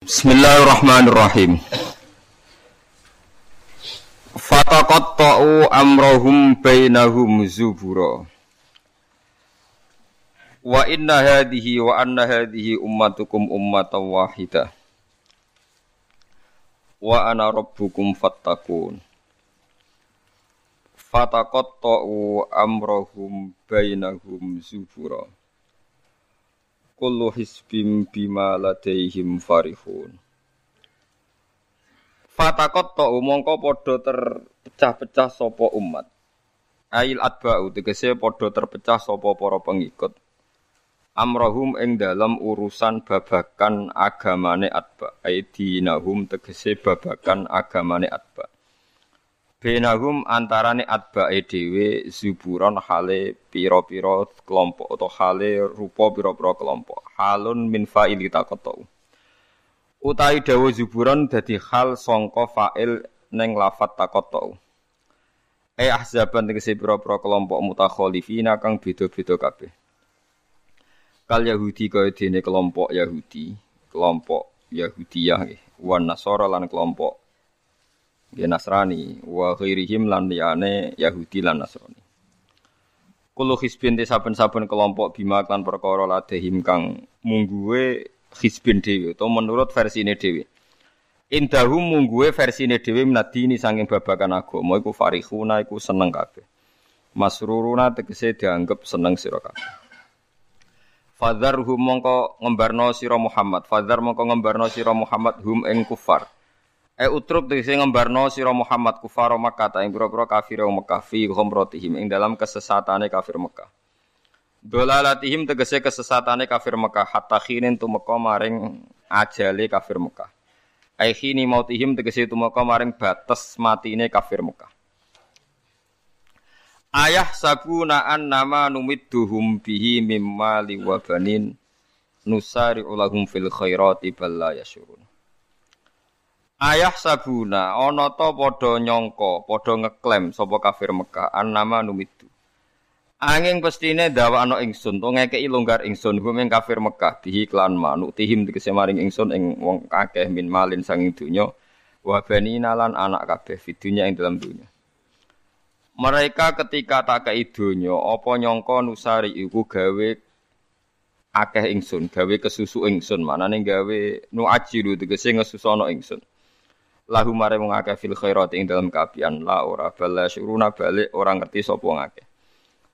Bismillahirrahmanirrahim. Fataqatta'u amrahum bainahum zubura. Wa inna hadhihi wa anna hadhihi ummatukum ummatan wahidah. Wa ana rabbukum fattaqun. Fataqatta'u amrahum bainahum zubura kullu hisbim bima ladaihim farihun Fatakot to mongko podo terpecah-pecah sopo umat. Ail adba'u tegese podo terpecah sopo para pengikut. Amrohum ing dalam urusan babakan agamane adba Aidinahum tegese babakan agamane adba Benahum antarane atbae dhewe zuburon hale pira-pira kelompok atau hale rupa pira-pira kelompok. Halun min fa'ili taqatu. Utai dawa zuburon dadi hal sangka fa'il ning lafat taqatu. E ahzaban tegese pira-pira kelompok mutakhalifina kang beda-beda kabeh. Kal Yahudi kaya dene kelompok Yahudi, kelompok Yahudiyah wan Nasara lan kelompok nggih Nasrani wa ghairihim lan liyane Yahudi lan Nasrani. Kulo hisbin te saben-saben kelompok bima kan perkara ladehim kang mungguwe hisbin dhewe atau menurut versine dhewe. Indahum mungguwe versine dhewe minadini saking babakan agama iku farihuna iku seneng kabeh. Masruruna tegese dianggap seneng sira kabeh. Fadzarhum mongko ngembarno sira Muhammad. Fadzar mongko ngembarno sira Muhammad hum ing kufar. E utruk tegese ngembarno sira Muhammad kufar Makkah ta ing pira-pira kafir Mekah fi ghamratihim ing dalam kesesatane kafir Mekah. Dolalatihim tegese kesesatane kafir Mekah hatta khinin tumeka maring ajale kafir Mekah. Ai khini mautihim tegese tumeka maring batas matine kafir Mekah. Ayah sabuna an nama numidduhum bihi mimma liwabanin nusari ulahum fil khairati balla yasyurun. Ayah sabuna ana ta padha nyangka, padha ngeklaim sapa kafir Mekah annama numitu. Angin pestine dawakno ingsun to ngekeki longgar ingsun hum ing kafir Mekah dihi klan manuk tihim tegese maring ingsun ing wong akeh min malin sanging donya wa banina lan anak kabeh fidunya ing dalam dunya. Mereka ketika tak donya apa nyangka nusari iku gawe akeh ingsun, gawe kesusu ingsun, manane gawe nu ajiru tegese ngesusono ingsun lahu mare wong akeh fil khairat ing dalam kapian la ora bala syuruna balik orang ngerti sapa wong akeh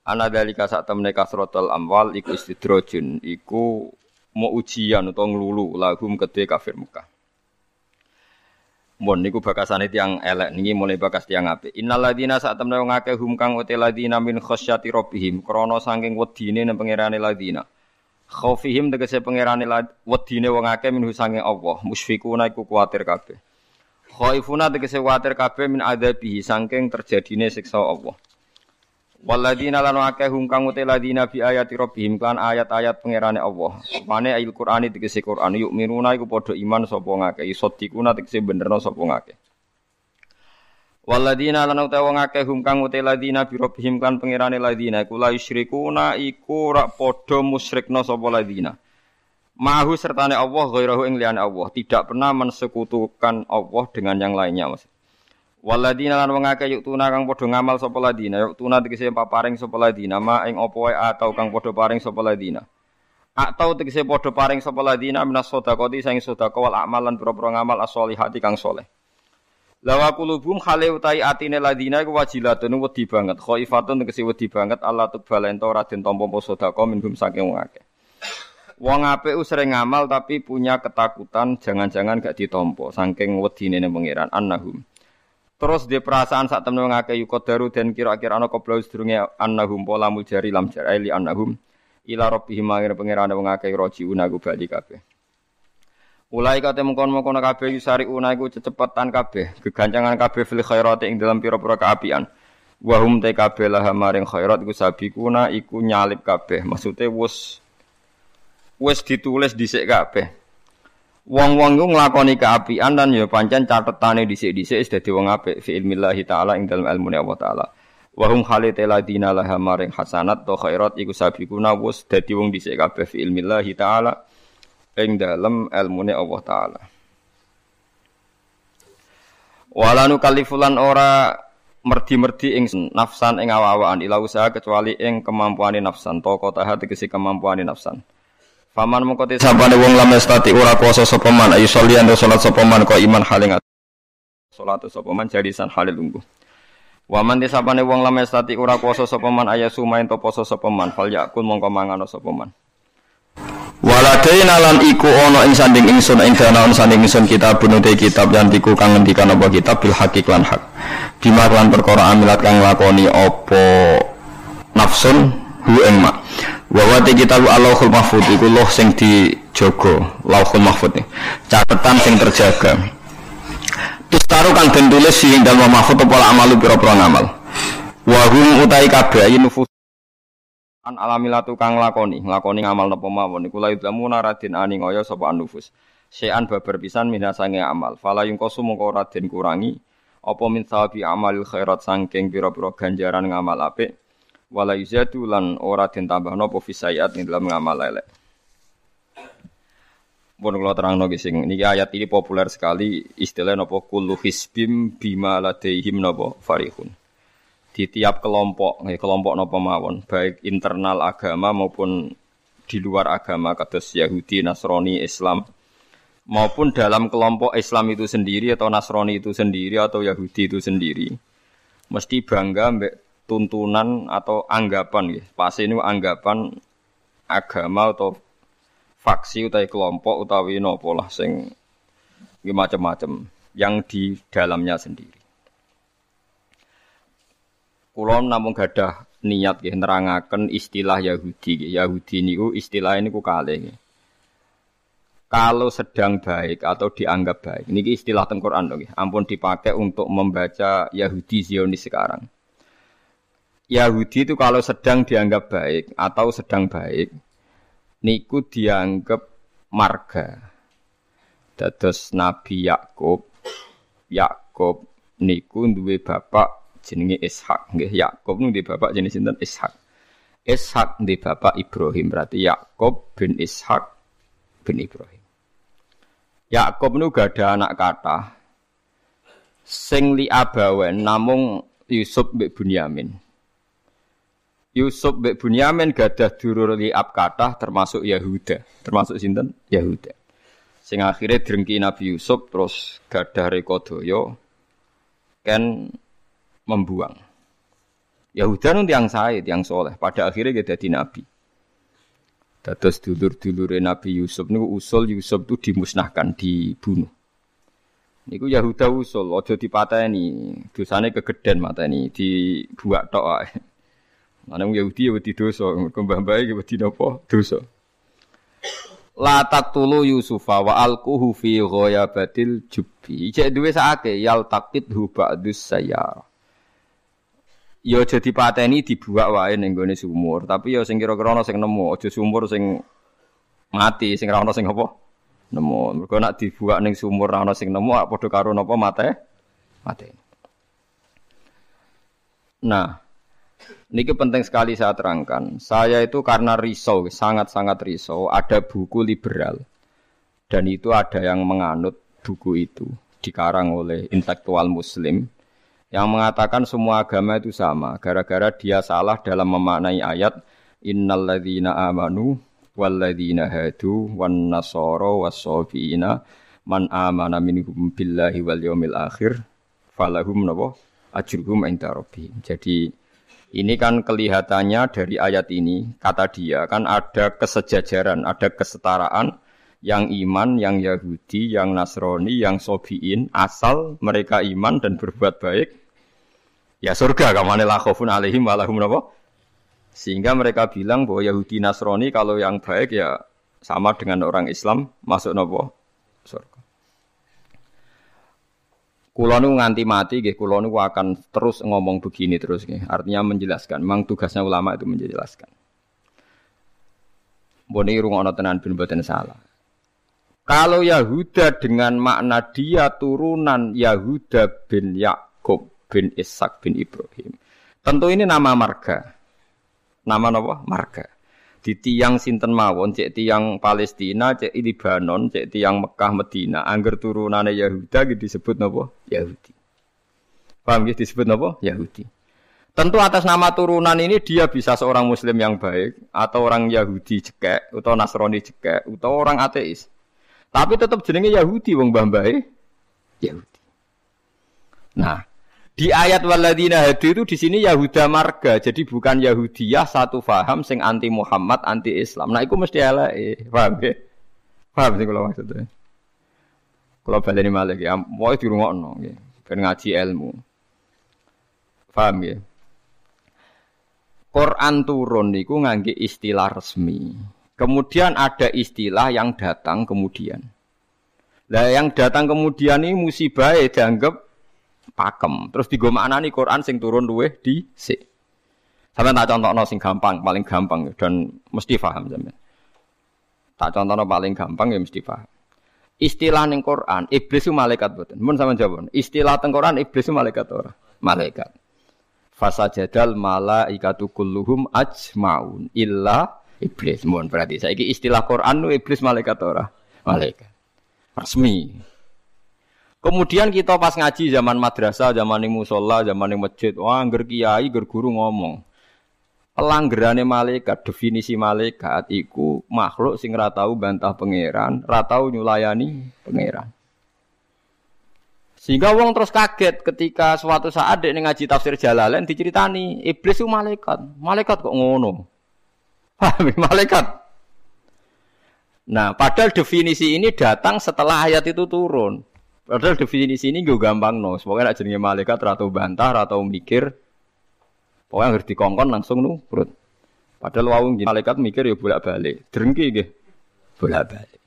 ana dalika sak temne kasratul amwal iku istidrojun iku mau ujian utawa nglulu lahum kedhe kafir Mekah Mun niku bakasane tiang elek niki mulai bakas tiang apik. Innal ladina sak temne wong akeh hum kang uti ladina min khasyati rabbihim krana saking wedine nang pangerane ladina. Khaufihim tegese pangerane wedine wong akeh min saking Allah, musfikuna iku kuwatir kabeh. Khaifuna tegese kuwatir kabeh min adzabihi saking terjadine siksa Allah. Waladina lan akeh hum kang uti ladina bi ayati rabbihim kan ayat-ayat pangerane Allah. Mane ayat Qur'ani tegese Qur'an yuk minuna iku padha iman sapa ngakeh isadikuna tegese benerno sapa ngakeh. Waladina lan uta wong akeh hum kang uti ladina bi rabbihim kan pangerane ladina iku la yusyrikuna iku ora padha musyrikna sapa ladina. Mahu sertane Allah ghairahu ing liyane Allah, tidak pernah mensekutukan Allah dengan yang lainnya, Mas. Waladina lan wong akeh yuk tuna kang padha ngamal sapa ladina, yuk tuna tegese paparing sapa ladina, ma ing apa wae atau kang padha paring sapa ladina. Atau tegese padha paring sapa ladina minas sedekati sing sedekah wal amalan pira-pira ngamal as-solihati kang soleh. Lawa kulubum khale utai atine ladina iku wajilatun wedi banget, khaifatun tegese wedi banget Allah tuqbal ento ora den tampa sedekah minhum saking wong akeh. Wong apik sering ngamal tapi punya ketakutan jangan-jangan gak ditompo saking wedine ning pangeran annahum. Terus dia perasaan saat temen wong akeh yuqadaru dan kira-kira ana qabla sedurunge annahum pola mujari lam jari annahum ila rabbihim mangir pangeran wong akeh rajiuna ku bali kabeh. Ulai kate mengkon-mengkon kabeh yusari una iku cecepatan kabeh, gegancangan kabeh fil khairati ing dalam pira-pira kaapian. Wahum te kabeh lah maring khairat iku sabikuna iku nyalip kabeh. Maksude wis wis ditulis dhisik kabeh. Wong-wong iku nglakoni keapian dan ya pancen catetane dhisik-dhisik wis dadi wong apik fi ilmillahi taala ing dalem ilmu Allah taala. Wa hum ladina laha maring hasanat to khairat iku sabikuna wis dadi wong dhisik kabeh fi ilmillahi taala ing dalem ilmune Allah taala. Walanu kalifulan ora merdi-merdi ing nafsan ing awa-awaan ila usaha kecuali ing kemampuane nafsan toko taha tegese kemampuane nafsan. Faman mengko te sabane wong lam stati ora kuasa sapa man ayu sholian salat sapa man kok iman haling salat sapa man jadisan halil lungguh. Waman te sabane wong lam stati ora kuasa sapa man ayasu main to poso sapa man fal yakun mongko mangan sapa man. Waladaina lan iku ana ing sanding ingsun ing danaon sanding ingsun kitab bunute kitab yang tiku kang ngendikan apa kitab bil hakik lan hak. Bima lan perkara amilat kang lakoni apa nafsun hu ing mak. Wa wa te kitab Allahul Mahfud iku loh sing dijogo, Lauhul Mahfud. Catetan sing terjaga. Tustaru kang den tulis sing dalem mahfud apa amalu pira-pira ngamal. Wa hum utai kabeh nufus an alamilatu kang lakoni lakoni ngamal napa mawon iku la yudlamu naradin ani ngoyo sapa anufus sean babar pisan minasange amal fala yungkosu mongko kurangi apa min sawabi amalil khairat sangking pira-pira ganjaran ngamal apik wala yuzatu lan ora den tambahno apa fisayat ing dalam ngamal elek. Pun kalau terang nongki sing niki ayat ini populer sekali istilah nopo kullu hisbim bima ladaihim nopo farihun. Di tiap kelompok, kelompok nopo mawon, baik internal agama maupun di luar agama, kata Yahudi, Nasrani, Islam, maupun dalam kelompok Islam itu sendiri atau Nasrani itu sendiri atau Yahudi itu sendiri, mesti bangga mbek tuntunan atau anggapan, ya. pasti ini anggapan agama atau faksi utawi kelompok utawi nopo lah sing macam-macam yang di dalamnya sendiri. Kulon namun gadah niat nggih nerangaken istilah Yahudi. Yahudi niku istilah ini ku kalih. Kalau sedang baik atau dianggap baik, ini istilah tengkoran dong. Ampun dipakai untuk membaca Yahudi Zionis sekarang. Yahudi itu kalau sedang dianggap baik atau sedang baik, niku dianggap marga. Dados Nabi Yakub, Yakub niku duwe bapak jenenge Ishak. Nggih Yakub di bapak jenis sinten? Ishak. Ishak di bapak Ibrahim. Berarti Yakub bin Ishak bin Ibrahim. Yakub nu gak ada anak kata sing li abawen namung Yusuf mbek Bunyamin Yusuf mbek Bunyamin gadah durur li ab kata termasuk Yahuda termasuk sinten Yahuda sing akhirnya drengki Nabi Yusuf terus gadah rekodoyo kan membuang. Yahuda nun tiang saya, tiang soleh. Pada akhirnya dia jadi nabi. Dados dulur-dulur Nabi Yusuf niku usul Yusuf itu dimusnahkan, dibunuh. Niku Yahuda usul, ojo dipateni, dosane kegeden mateni, dibuat tok ae. Mana Yahudi ya wedi dosa, kembang baik ya wedi napa? Dosa. La taqtulu Yusufa wa alquhu fi ghayabatil jubbi. Cek duwe sakake yal taqithu ba'dus sayyara. ya aja dipateni dibuak wae ning gone sumur, tapi ya sing kira-kira ana sing nemu, aja sumur sing mati, sing ora ana sing apa? Nemu. Mergo nek dibuak ning sumur ora ana sing nemu, padha karo napa mate? Mate. Nah, Niki penting sekali saya terangkan. Saya itu karena risau, sangat-sangat risau. Ada buku liberal. Dan itu ada yang menganut buku itu. Dikarang oleh intelektual muslim yang mengatakan semua agama itu sama gara-gara dia salah dalam memaknai ayat innalladzina amanu walladzina hadu wan nasara wasofiina man amana minhum billahi wal yaumil akhir falahum napa ajruhum inda rabbihim. Jadi ini kan kelihatannya dari ayat ini kata dia kan ada kesejajaran, ada kesetaraan yang iman, yang Yahudi, yang Nasrani, yang Sobiin, asal mereka iman dan berbuat baik, ya surga kamane la khaufun alaihim wa lahum Sehingga mereka bilang bahwa Yahudi Nasrani kalau yang baik ya sama dengan orang Islam masuk nopo surga. Kulo nu nganti mati nggih kulo nu akan terus ngomong begini terus nggih. Artinya menjelaskan. Memang tugasnya ulama itu menjelaskan. Boni rungono tenan bin boten salah. Kalau Yahuda dengan makna dia turunan Yahuda bin Yakub bin Ishak bin Ibrahim. Tentu ini nama marga. Nama apa? Marga. Di tiang sinten mawon, cek tiang Palestina, cek Libanon, cek tiang Mekah Medina, angger turunane Yahuda gitu disebut napa? Yahudi. Paham ya disebut apa? Yahudi. Tentu atas nama turunan ini dia bisa seorang muslim yang baik atau orang Yahudi cekek atau Nasrani cekek atau orang ateis. Tapi tetap jenenge Yahudi wong mbah Yahudi. Nah, di ayat waladina hadi itu di sini Yahuda marga, jadi bukan Yahudiyah satu faham sing anti Muhammad, anti Islam. Nah, itu mesti eh, paham ya? Paham sih kalau maksudnya. Kalau baleni malih ya, mau dirungokno nggih, ben ngaji ilmu. Paham ya? Quran turun niku ngangge istilah resmi. Kemudian ada istilah yang datang kemudian. Lah yang datang kemudian ini musibah ya dianggap pakem. Terus digo nih Quran sing turun luweh di si. Sampai tak contohno sing gampang, paling gampang dan mesti paham sampean. Tak contohno paling gampang ya mesti paham istilah ning Quran iblis itu malaikat boten. Mun sama jawab. Istilah teng Quran iblis itu malaikat ora? Malaikat. Fasajadal malaikatu kulluhum ajmaun illa iblis. Mun berarti saiki istilah Quran nu iblis malaikat ora? Malaikat. Resmi. Kemudian kita pas ngaji zaman madrasah, zaman ning musola, zaman ning masjid, wah angger kiai, angger guru ngomong pelanggerane malaikat, definisi malaikat iku makhluk sing tau bantah pangeran, ora tau nyulayani pangeran. Sehingga wong terus kaget ketika suatu saat dia ngaji tafsir Jalalain diceritani iblis itu malaikat. Malaikat kok ngono? Paham malaikat? Nah, padahal definisi ini datang setelah ayat itu turun. Padahal definisi ini gue gampang no. Semoga nak jenenge malaikat atau bantah atau mikir Pokoknya harus dikongkon langsung nu perut. Padahal wawung malaikat mikir ya bolak balik, drengki gitu, bolak balik.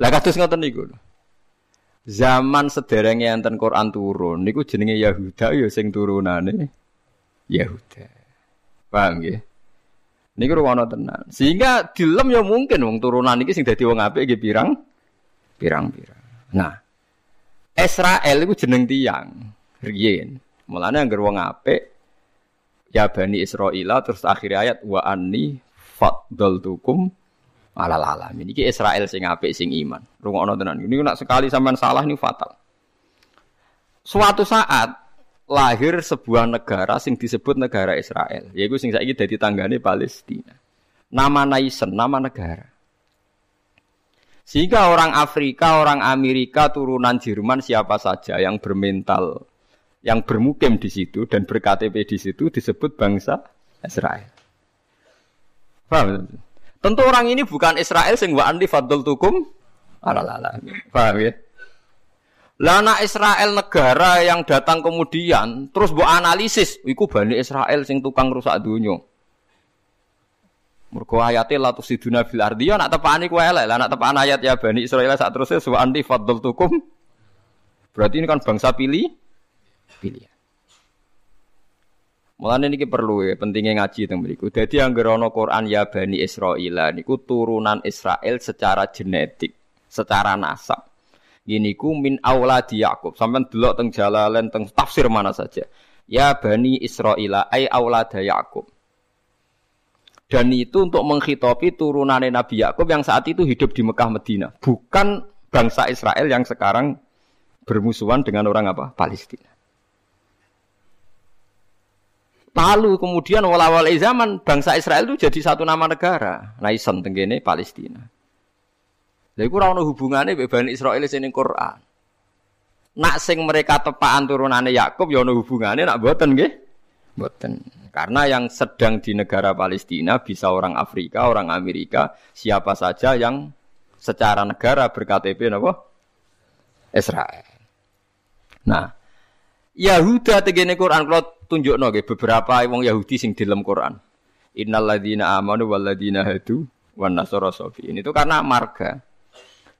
Lah kados ngoten niku. Zaman sederenge enten Quran turun niku jenenge Yahuda ya sing turunane Yahuda. Paham nggih? Niku ruwono tenan. Sehingga dilem ya mungkin wong turunan iki sing dadi wong apik nggih pirang pirang-pirang. Nah, Israel iku jeneng tiang riyen. Mulane anggere wong apik ya bani Israil terus akhir ayat wa anni faddaltukum alal alamin. Iki Israel sing apik sing iman. Rungokno tenan. Ini nak sekali sampean salah ini fatal. Suatu saat lahir sebuah negara sing disebut negara Israel. Yaitu sing saiki dadi tanggane Palestina. Nama Naisen, nama negara. Sehingga orang Afrika, orang Amerika, turunan Jerman siapa saja yang bermental yang bermukim di situ dan berKTP di situ disebut bangsa Israel. Paham? Tentu orang ini bukan Israel sing wa anti fadl tukum alalala. Paham ya? Lana Israel negara yang datang kemudian terus bu analisis, iku bani Israel sing tukang rusak dunia. Mergo ayate la tusiduna fil ardi ya nak tepani kowe elek, lah nak tepan ayat ya bani Israel saat terusnya wa anti fadl tukum. Berarti ini kan bangsa pilih pilihan. Mulane niki perlu ya pentingnya ngaji teng mriku. Dadi anggere ana Quran ya Bani Israil niku turunan Israel secara genetik, secara nasab. Gini ku min auladi Yakub. Sampeyan delok teng Jalalain teng tafsir mana saja. Ya Bani Israil ai aulada Yakub. Dan itu untuk menghitopi turunan Nabi Yakub yang saat itu hidup di Mekah Medina, bukan bangsa Israel yang sekarang bermusuhan dengan orang apa? Palestina. Lalu kemudian wala-wala zaman bangsa Israel itu jadi satu nama negara. Naisen tenggene Palestina. Lha iku ora ono hubungane mbek Bani Israil sing Quran. Nak sing mereka tepaan turunane Yakub ya ono hubungane nak mboten nggih? Mboten. Karena yang sedang di negara Palestina bisa orang Afrika, orang Amerika, siapa saja yang secara negara berKTP napa? Israel. Nah, Yahuda tegene Quran kalau tunjukno nggih beberapa wong Yahudi sing di dalam Quran. Innal ladzina amanu wal ladzina hadu wan safi. Ini itu karena marga.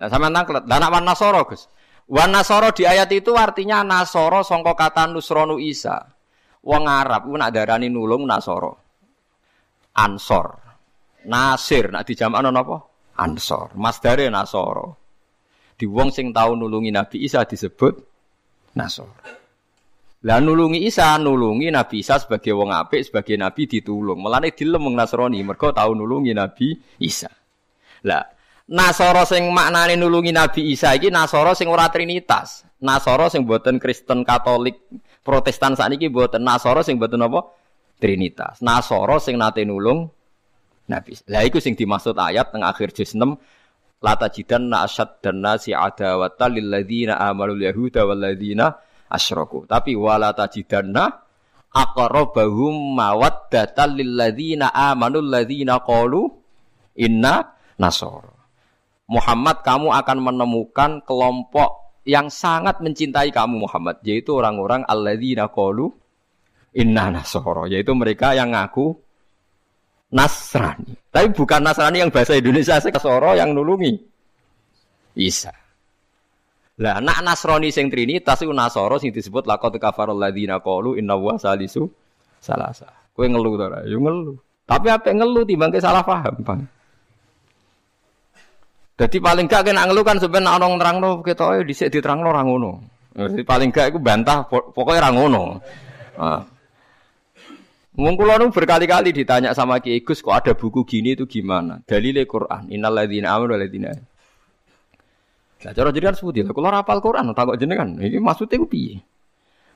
Nah, sama nangklet. Lah wan nasara, Gus. Wan di ayat itu artinya nasara sangka kata nusronu Isa. Wong Arab ku nak darani nulung nasara. Ansor. Nasir nak dijamakno napa? Ansor. Masdare nasara. Di wong sing tau nulungi Nabi Isa disebut Nasor. Lah nulungi Isa, nulungi Nabi Isa sebagai wong apik, sebagai nabi ditulung. Mulane dilem wong Nasrani, mergo tau nulungi Nabi Isa. Lah Nasara sing maknane nulungi Nabi Isa iki Nasara sing ora trinitas. Nasoro sing buatan Kristen Katolik Protestan saat ini buatan Nasoro sing buatan apa? Trinitas. Nasoro sing nate nulung Nabi. Lah iku sing dimaksud ayat teng akhir juz 6 Lata jidan na asyad dan nasi adawata lilladina amalul yahuda walladina asyraku. Tapi wala tajidanna aqrabahum mawaddatan lilladina amanul ladina qalu inna nasara. Muhammad kamu akan menemukan kelompok yang sangat mencintai kamu Muhammad yaitu orang-orang alladzina qalu inna nasara yaitu mereka yang ngaku Nasrani. Tapi bukan Nasrani yang bahasa Indonesia Nasoro yang nulungi. Isa. Lah nak Nasrani sing Trinitas iku Nasoro sing disebut laqad kafarul ladzina qalu inna wa salisu salasa. Kowe ngeluh to ora? Yo ngeluh. Tapi apa ngeluh timbang salah paham, Bang. Jadi paling gak kena ngeluh kan sebenarnya orang nerangno ketoke dhisik diterangno ora ngono. Jadi paling gak iku bantah pokoknya ora ngono. Nah. Nu berkali-kali ditanya sama Ki Gus kok ada buku gini itu gimana? Dalile Quran. Innal ladzina amanu wal ladzina. Lah cara jenengan sebuti, kula rapal Quran takok jenengan. Iki maksudnya ku piye?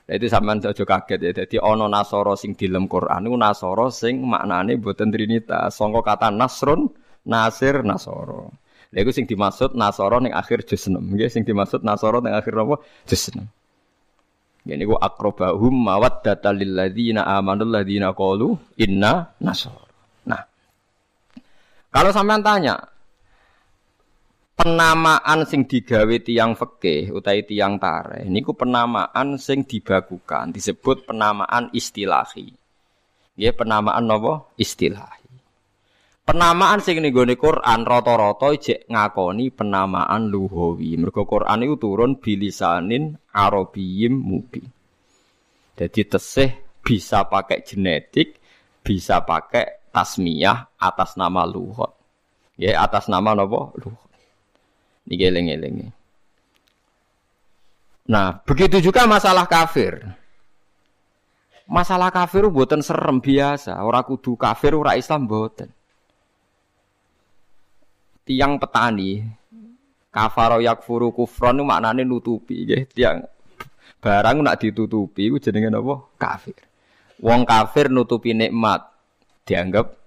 Itu sampean aja kaget ya. Jadi ono nasoro sing dilem Quran niku nasoro sing maknane boten trinitas. Sangka kata nasrun, nasir, nasoro. Lha sing dimaksud Nasara ning akhir juz 6. Nggih sing dimaksud Nasara ning akhir apa? Juz 6. Ini ku akrobahum mawaddata lil ladzina amanu ladzina qalu inna nasara. Nah. Kalau sampean tanya penamaan sing digawe tiang fikih utawi tiang tare niku penamaan sing dibakukan disebut penamaan istilahi. Nggih penamaan napa? Istilahi. Penamaan sing ning gone Quran rata-rata jek ngakoni penamaan luhawi. Mergo Quran itu turun bilisanin arabiyyim mubin. Jadi tesih bisa pakai genetik, bisa pakai tasmiyah atas nama luhut. Ya atas nama napa? Luhut. Niki eling-eling. Nah, begitu juga masalah kafir. Masalah kafir buatan serem biasa, ora kudu kafir ora Islam buatan tiang petani. Kafaro yakfuru kufron itu nutupi ya tiang barang nak ditutupi itu jenenge apa? Kafir. Wong kafir nutupi nikmat. Dianggap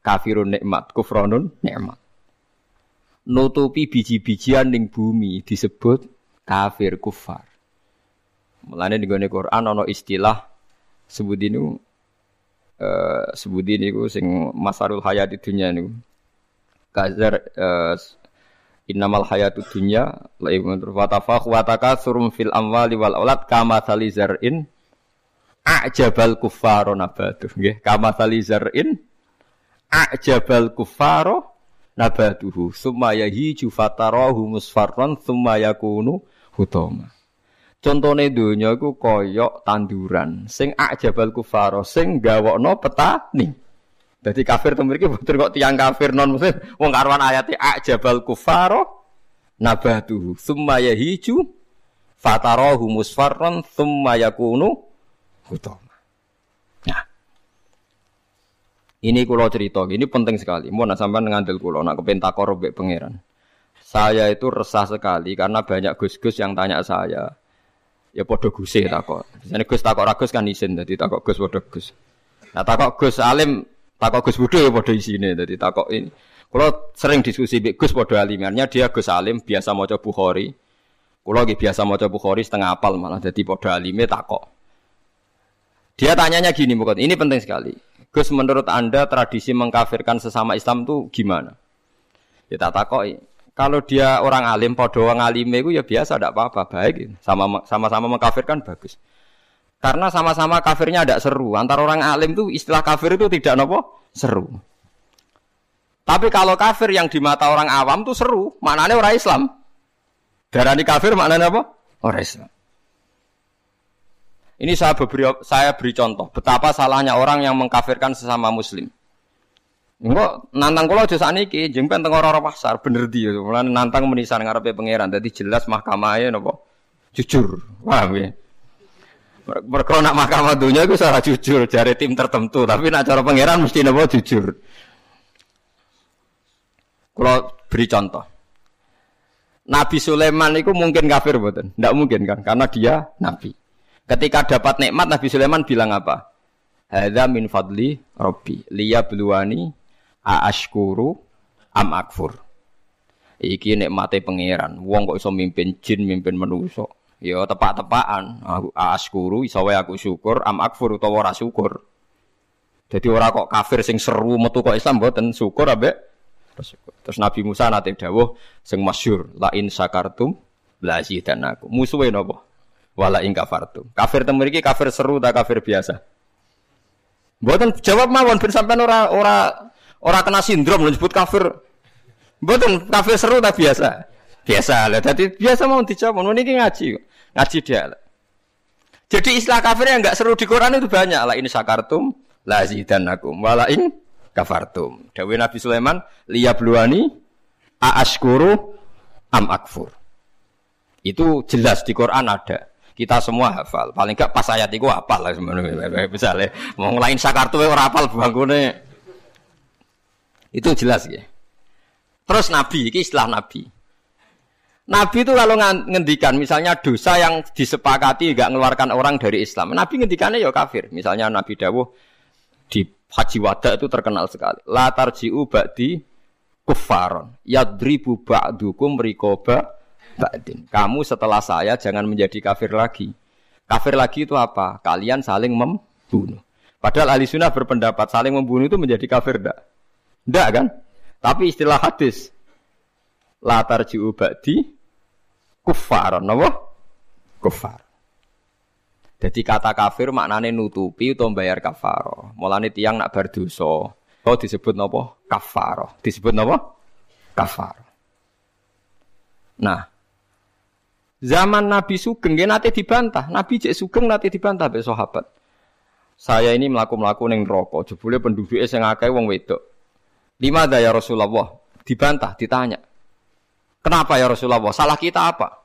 kafirun nikmat kufronun nikmat. Nutupi biji-bijian ning bumi disebut kafir kufar. Mulane di Quran ono istilah sebut ini uh, sebut ini sing masarul hayat di dunia ini kazar uh, innamal hayatu dunya laibun wa tafakh wa takatsurum fil amwali wal aulad kama salizar'in a'jabal kuffaro nabatuh nggih kama salizar'in a'jabal kuffaro nabatuhu summa yahiju fatarahu musfarran summa yakunu hutama. Contone donya iku kaya tanduran. Sing a'jabal kuffaro sing gawokno petani jadi kafir itu mriki betul kok tiang kafir non muslim wong karuan ayate ajabal kufaro nabatuhu summa yahiju fatarahu musfarran summa yakunu hutama. Nah. Ini kulo cerita, ini penting sekali. Mau nak sampai ngandel kulo, nak kepen takor pangeran. Saya itu resah sekali karena banyak gus-gus yang tanya saya. Ya podo guse takor. Misalnya gus takor ragus kan izin, jadi takor gus podo gus. Nah takor gus alim Takok Gus Budo ya pada isine dadi takok ini. Kalau sering diskusi Mbak Gus pada alimarnya dia Gus Alim biasa maca Bukhari. Kalau lagi biasa maca Bukhari setengah apal malah jadi pada alime takok. Dia tanyanya gini bukan, ini penting sekali. Gus menurut anda tradisi mengkafirkan sesama Islam itu gimana? Ya tak takok. Kalau dia orang alim, podo orang alime itu ya biasa, tidak apa-apa, baik. Sama-sama mengkafirkan bagus. Karena sama-sama kafirnya tidak seru. Antara orang alim itu istilah kafir itu tidak nopo seru. Tapi kalau kafir yang di mata orang awam itu seru, maknanya orang Islam. Darani kafir maknanya apa? Orang Islam. Ini saya beri, saya beri contoh betapa salahnya orang yang mengkafirkan sesama muslim. Enggak nantang kula aja sakniki jeng teng ora pasar bener di mulane nantang menisan ngarepe pangeran dadi jelas mahkamahnya napa jujur. Paham ya? Mereka nak mahkamah dunia itu salah jujur dari tim tertentu, tapi nak cara pangeran mesti nopo jujur. Kalau beri contoh. Nabi Sulaiman itu mungkin kafir betul? Tidak mungkin kan? Karena dia nabi. Ketika dapat nikmat Nabi Sulaiman bilang apa? Hadza min fadli Rabbi liya bluwani aashkuru am akfur. Iki nikmate pangeran. Wong kok iso mimpin jin, mimpin manusa. Ya tepak-tepakan. Aku aashkuru iso aku syukur, am akfur utawa ora syukur. Jadi ora kok kafir sing seru metu kok Islam mboten syukur ambek Terus Nabi Musa nate dawuh sing masyhur la in sakartum la aku. Musuhe napa? Wala ing kafartum. Kafir temu iki kafir seru ta kafir biasa? Mboten jawab mawon ben sampean ora ora ora kena sindrom disebut kafir. Mboten kafir seru ta biasa? Biasa lah. Jadi biasa mau dijawab. Mau ini ngaji. Ngaji dia. Jadi istilah kafir yang enggak seru di Quran itu banyak. lah ini sakartum la aku. Wala ing kafartum. Dawe Nabi Sulaiman liyabluani aaskuru am akfur. Itu jelas di Quran ada. Kita semua hafal. Paling enggak pas ayat itu hafal lah sebenarnya. Misalnya mau ngelain sakartu orang hafal bangkune. Itu jelas ya. Terus Nabi, ini istilah Nabi. Nabi itu kalau ngendikan misalnya dosa yang disepakati nggak mengeluarkan orang dari Islam. Nabi ngendikannya ya kafir. Misalnya Nabi Dawuh di Haji Wada itu terkenal sekali. La tarji'u ba'di kuffaron. Yadribu ba'dukum rikoba ba'din. Kamu setelah saya jangan menjadi kafir lagi. Kafir lagi itu apa? Kalian saling membunuh. Padahal ahli sunnah berpendapat saling membunuh itu menjadi kafir enggak? Enggak kan? Tapi istilah hadis latar ji'u ba'di kufar. Apa? Kufar. Jadi kata kafir maknanya nutupi atau bayar kafaro. Mulane tiang nak berdosa. Kau disebut nopo kafaro. Disebut nopo kafaro. Nah, Zaman Nabi Sugeng dia nanti dibantah. Nabi cek Sugeng nanti dibantah be sahabat. Saya ini melaku-melaku neng rokok. Jebule penduduknya sing akeh wong wedok. Lima ya Rasulullah. Dibantah, ditanya. Kenapa ya Rasulullah? Salah kita apa?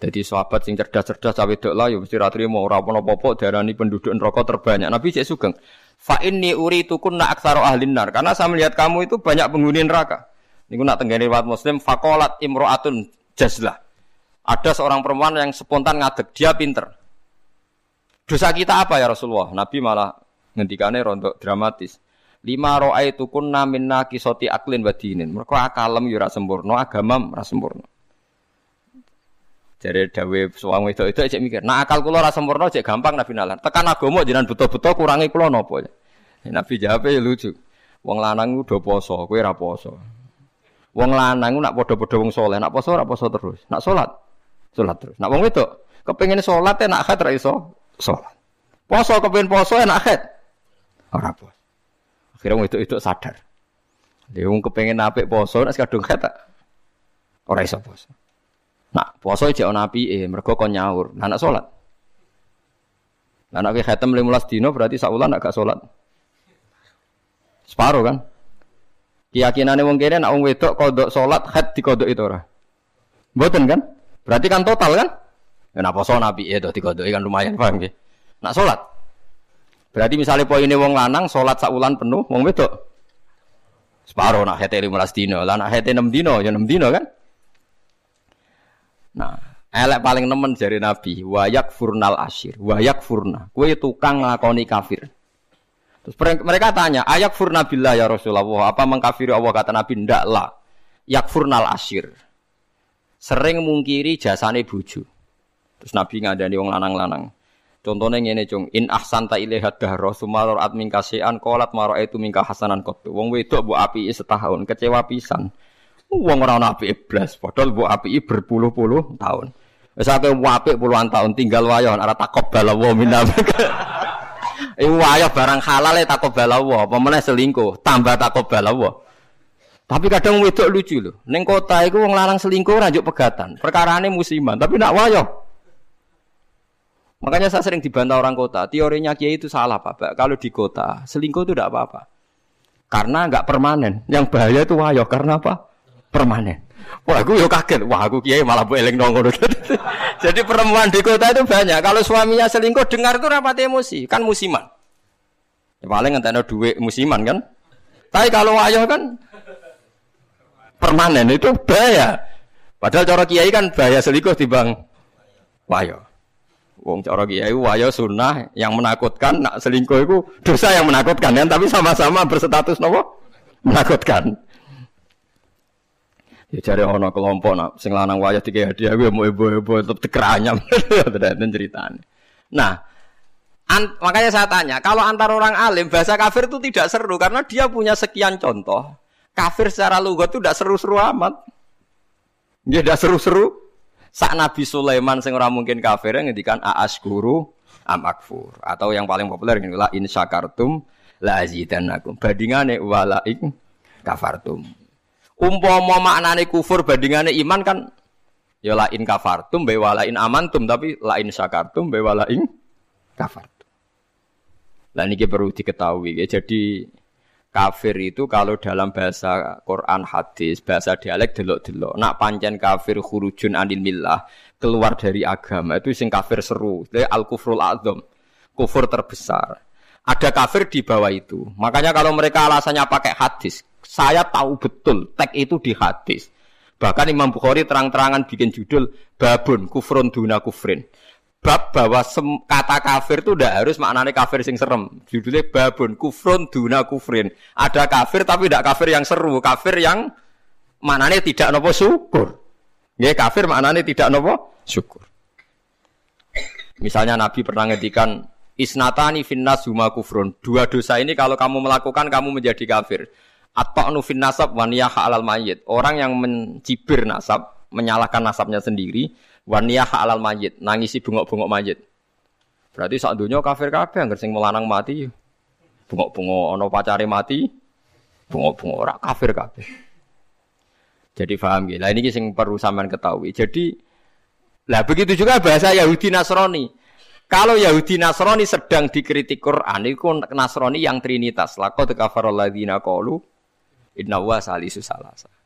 Jadi sahabat sing cerdas-cerdas cawe dok lah, ya mesti ratri mau rapon apa-apa darani penduduk rokok terbanyak. Nabi cek sugeng. Fa inni uritukun nak aksaro ahlin nar. Karena saya melihat kamu itu banyak penghuni neraka. Niku nak tenggene riwayat Muslim fakolat imro'atun jazlah. Ada seorang perempuan yang spontan ngadeg, dia pinter. Dosa kita apa ya Rasulullah? Nabi malah ngendikannya rontok dramatis. Lima roa itu kun minna kisoti aklin badinin. Mereka akalem yura sempurna, agama ora sempurna. Jadi dawe suang itu itu aja mikir. Nah akal kulo rasa sempurna aja gampang nabi nalar. Tekan agama jangan betul-betul kurangi kulo nopo. Nabi jawab ya lucu. Wong lanang udah poso, kue raposo. Wong lanang nak podo-podo wong soleh, nak poso raposo terus. Nak sholat Sholat terus. Nak wong itu kepengen sholat ya nak haid ra iso sholat. Poso kepengen poso ya nak haid. Ora poso. Akhirnya itu itu sadar. Dia wong kepengen apik poso nak kadung haid tak ora iso poso. Nak poso jek ana apike, mergo kon nyaur. Nah nak sholat. Nah nak khatam 15 dino berarti saulan nak gak sholat. Separuh kan? Keyakinane wong kene nak wong wedok kodok sholat haid dikodok itu ora. Mboten kan? Berarti kan total kan? Ya nak poso nabi ya tiga tiga kan lumayan paham nggih. Nak salat. Berarti misalnya poinnya wong lanang salat saulan penuh, wong wedok separuh nak hete 15 dino, lah nak 6 dino ya 6 dino kan? Nah, elek paling nemen jari Nabi, wayak furnal asyir, wayak furna. Kue tukang ngakoni kafir. Terus mereka tanya, ayak furna billah ya Rasulullah, apa mengkafiri Allah kata Nabi? Ndak lah. Yak furnal asyir sering mungkiri jasane bojo. Terus Nabi ngadani wong lanang-lanang. Contohnya ngene cung, in ahsanta ilaihat dahra sumalor at mingkasean kolat maro itu mingka hasanan kotu. Wong wedok bu api setahun, kecewa pisan. Wong ora ana api iblas, padahal bu api berpuluh-puluh tahun. Wis akeh apik puluhan tahun tinggal wayon ora takok balawa minna. Iku wayo barang halal e takok balawa, apa meneh selingkuh, tambah takok balawa. Tapi kadang wedok lucu loh. Neng kota itu wong larang selingkuh rajuk pegatan. Perkara ini musiman, tapi nak wayo. Makanya saya sering dibantah orang kota. Teorinya kiai itu salah pak. Kalau di kota selingkuh itu tidak apa-apa. Karena nggak permanen. Yang bahaya itu wayo. Karena apa? Permanen. Wah, aku yo kaget. Wah, aku kiai malah bu eleng nongol. Jadi perempuan di kota itu banyak. Kalau suaminya selingkuh, dengar itu rapat emosi. Kan musiman. Ya, paling ada duit musiman kan. Tapi kalau wayo kan permanen itu bahaya. Padahal cara kiai kan bahaya selingkuh bang wayo. Wong cara kiai wayo sunnah yang menakutkan nak selingkuh itu dosa yang menakutkan kan tapi sama-sama berstatus nopo menakutkan. Ya cari ono kelompok nak sing lanang wayo tiga hadiah gue mau ibu-ibu tetep tekeranyam dan ceritanya. Nah, an, makanya saya tanya, kalau antar orang alim bahasa kafir itu tidak seru karena dia punya sekian contoh. Kafir secara lugat itu tidak seru-seru amat. Ya tidak seru-seru. Sak Nabi Sulaiman sing ora mungkin kafir ngendikan aas guru amakfur atau yang paling populer ini la in syakartum la azidannakum. Bandingane wala in kafartum. Umpama maknane kufur bandingane iman kan ya la in kafartum be wala in amantum tapi la in syakartum be wala in kafartum. Lah niki perlu diketahui ya. Jadi kafir itu kalau dalam bahasa Quran hadis, bahasa dialek delok-delok. Nak pancen kafir khurujun anil millah, keluar dari agama itu sing kafir seru. Dari al kufrul azam, kufur terbesar. Ada kafir di bawah itu. Makanya kalau mereka alasannya pakai hadis, saya tahu betul teks itu di hadis. Bahkan Imam Bukhari terang-terangan bikin judul babun kufrun duna kufrin bab bahwa kata kafir itu tidak harus maknanya kafir sing serem. Judulnya babun kufrun duna kufrin. Ada kafir tapi tidak kafir yang seru, kafir yang maknanya tidak nopo syukur. Ya kafir maknanya tidak nopo syukur. Misalnya Nabi pernah ngedikan isnatani finnas huma kufrun. Dua dosa ini kalau kamu melakukan kamu menjadi kafir. Atau nu nasab waniyah alal mayit. Orang yang mencibir nasab, menyalahkan nasabnya sendiri, waniyah alal mayit, nangisi bungok-bungok mayit. Berarti saat dunia kafir kabeh anggar sing melanang mati. Bungok-bungok ono pacare mati, bungok-bungok ora kafir kabeh. Jadi paham gitu. Lah ini sing perlu sampean ketahui. Jadi lah begitu juga bahasa Yahudi Nasrani. Kalau Yahudi Nasrani sedang dikritik Quran, itu Nasrani yang trinitas. Laqad kafarul ladzina qalu inna wa salisu salasa.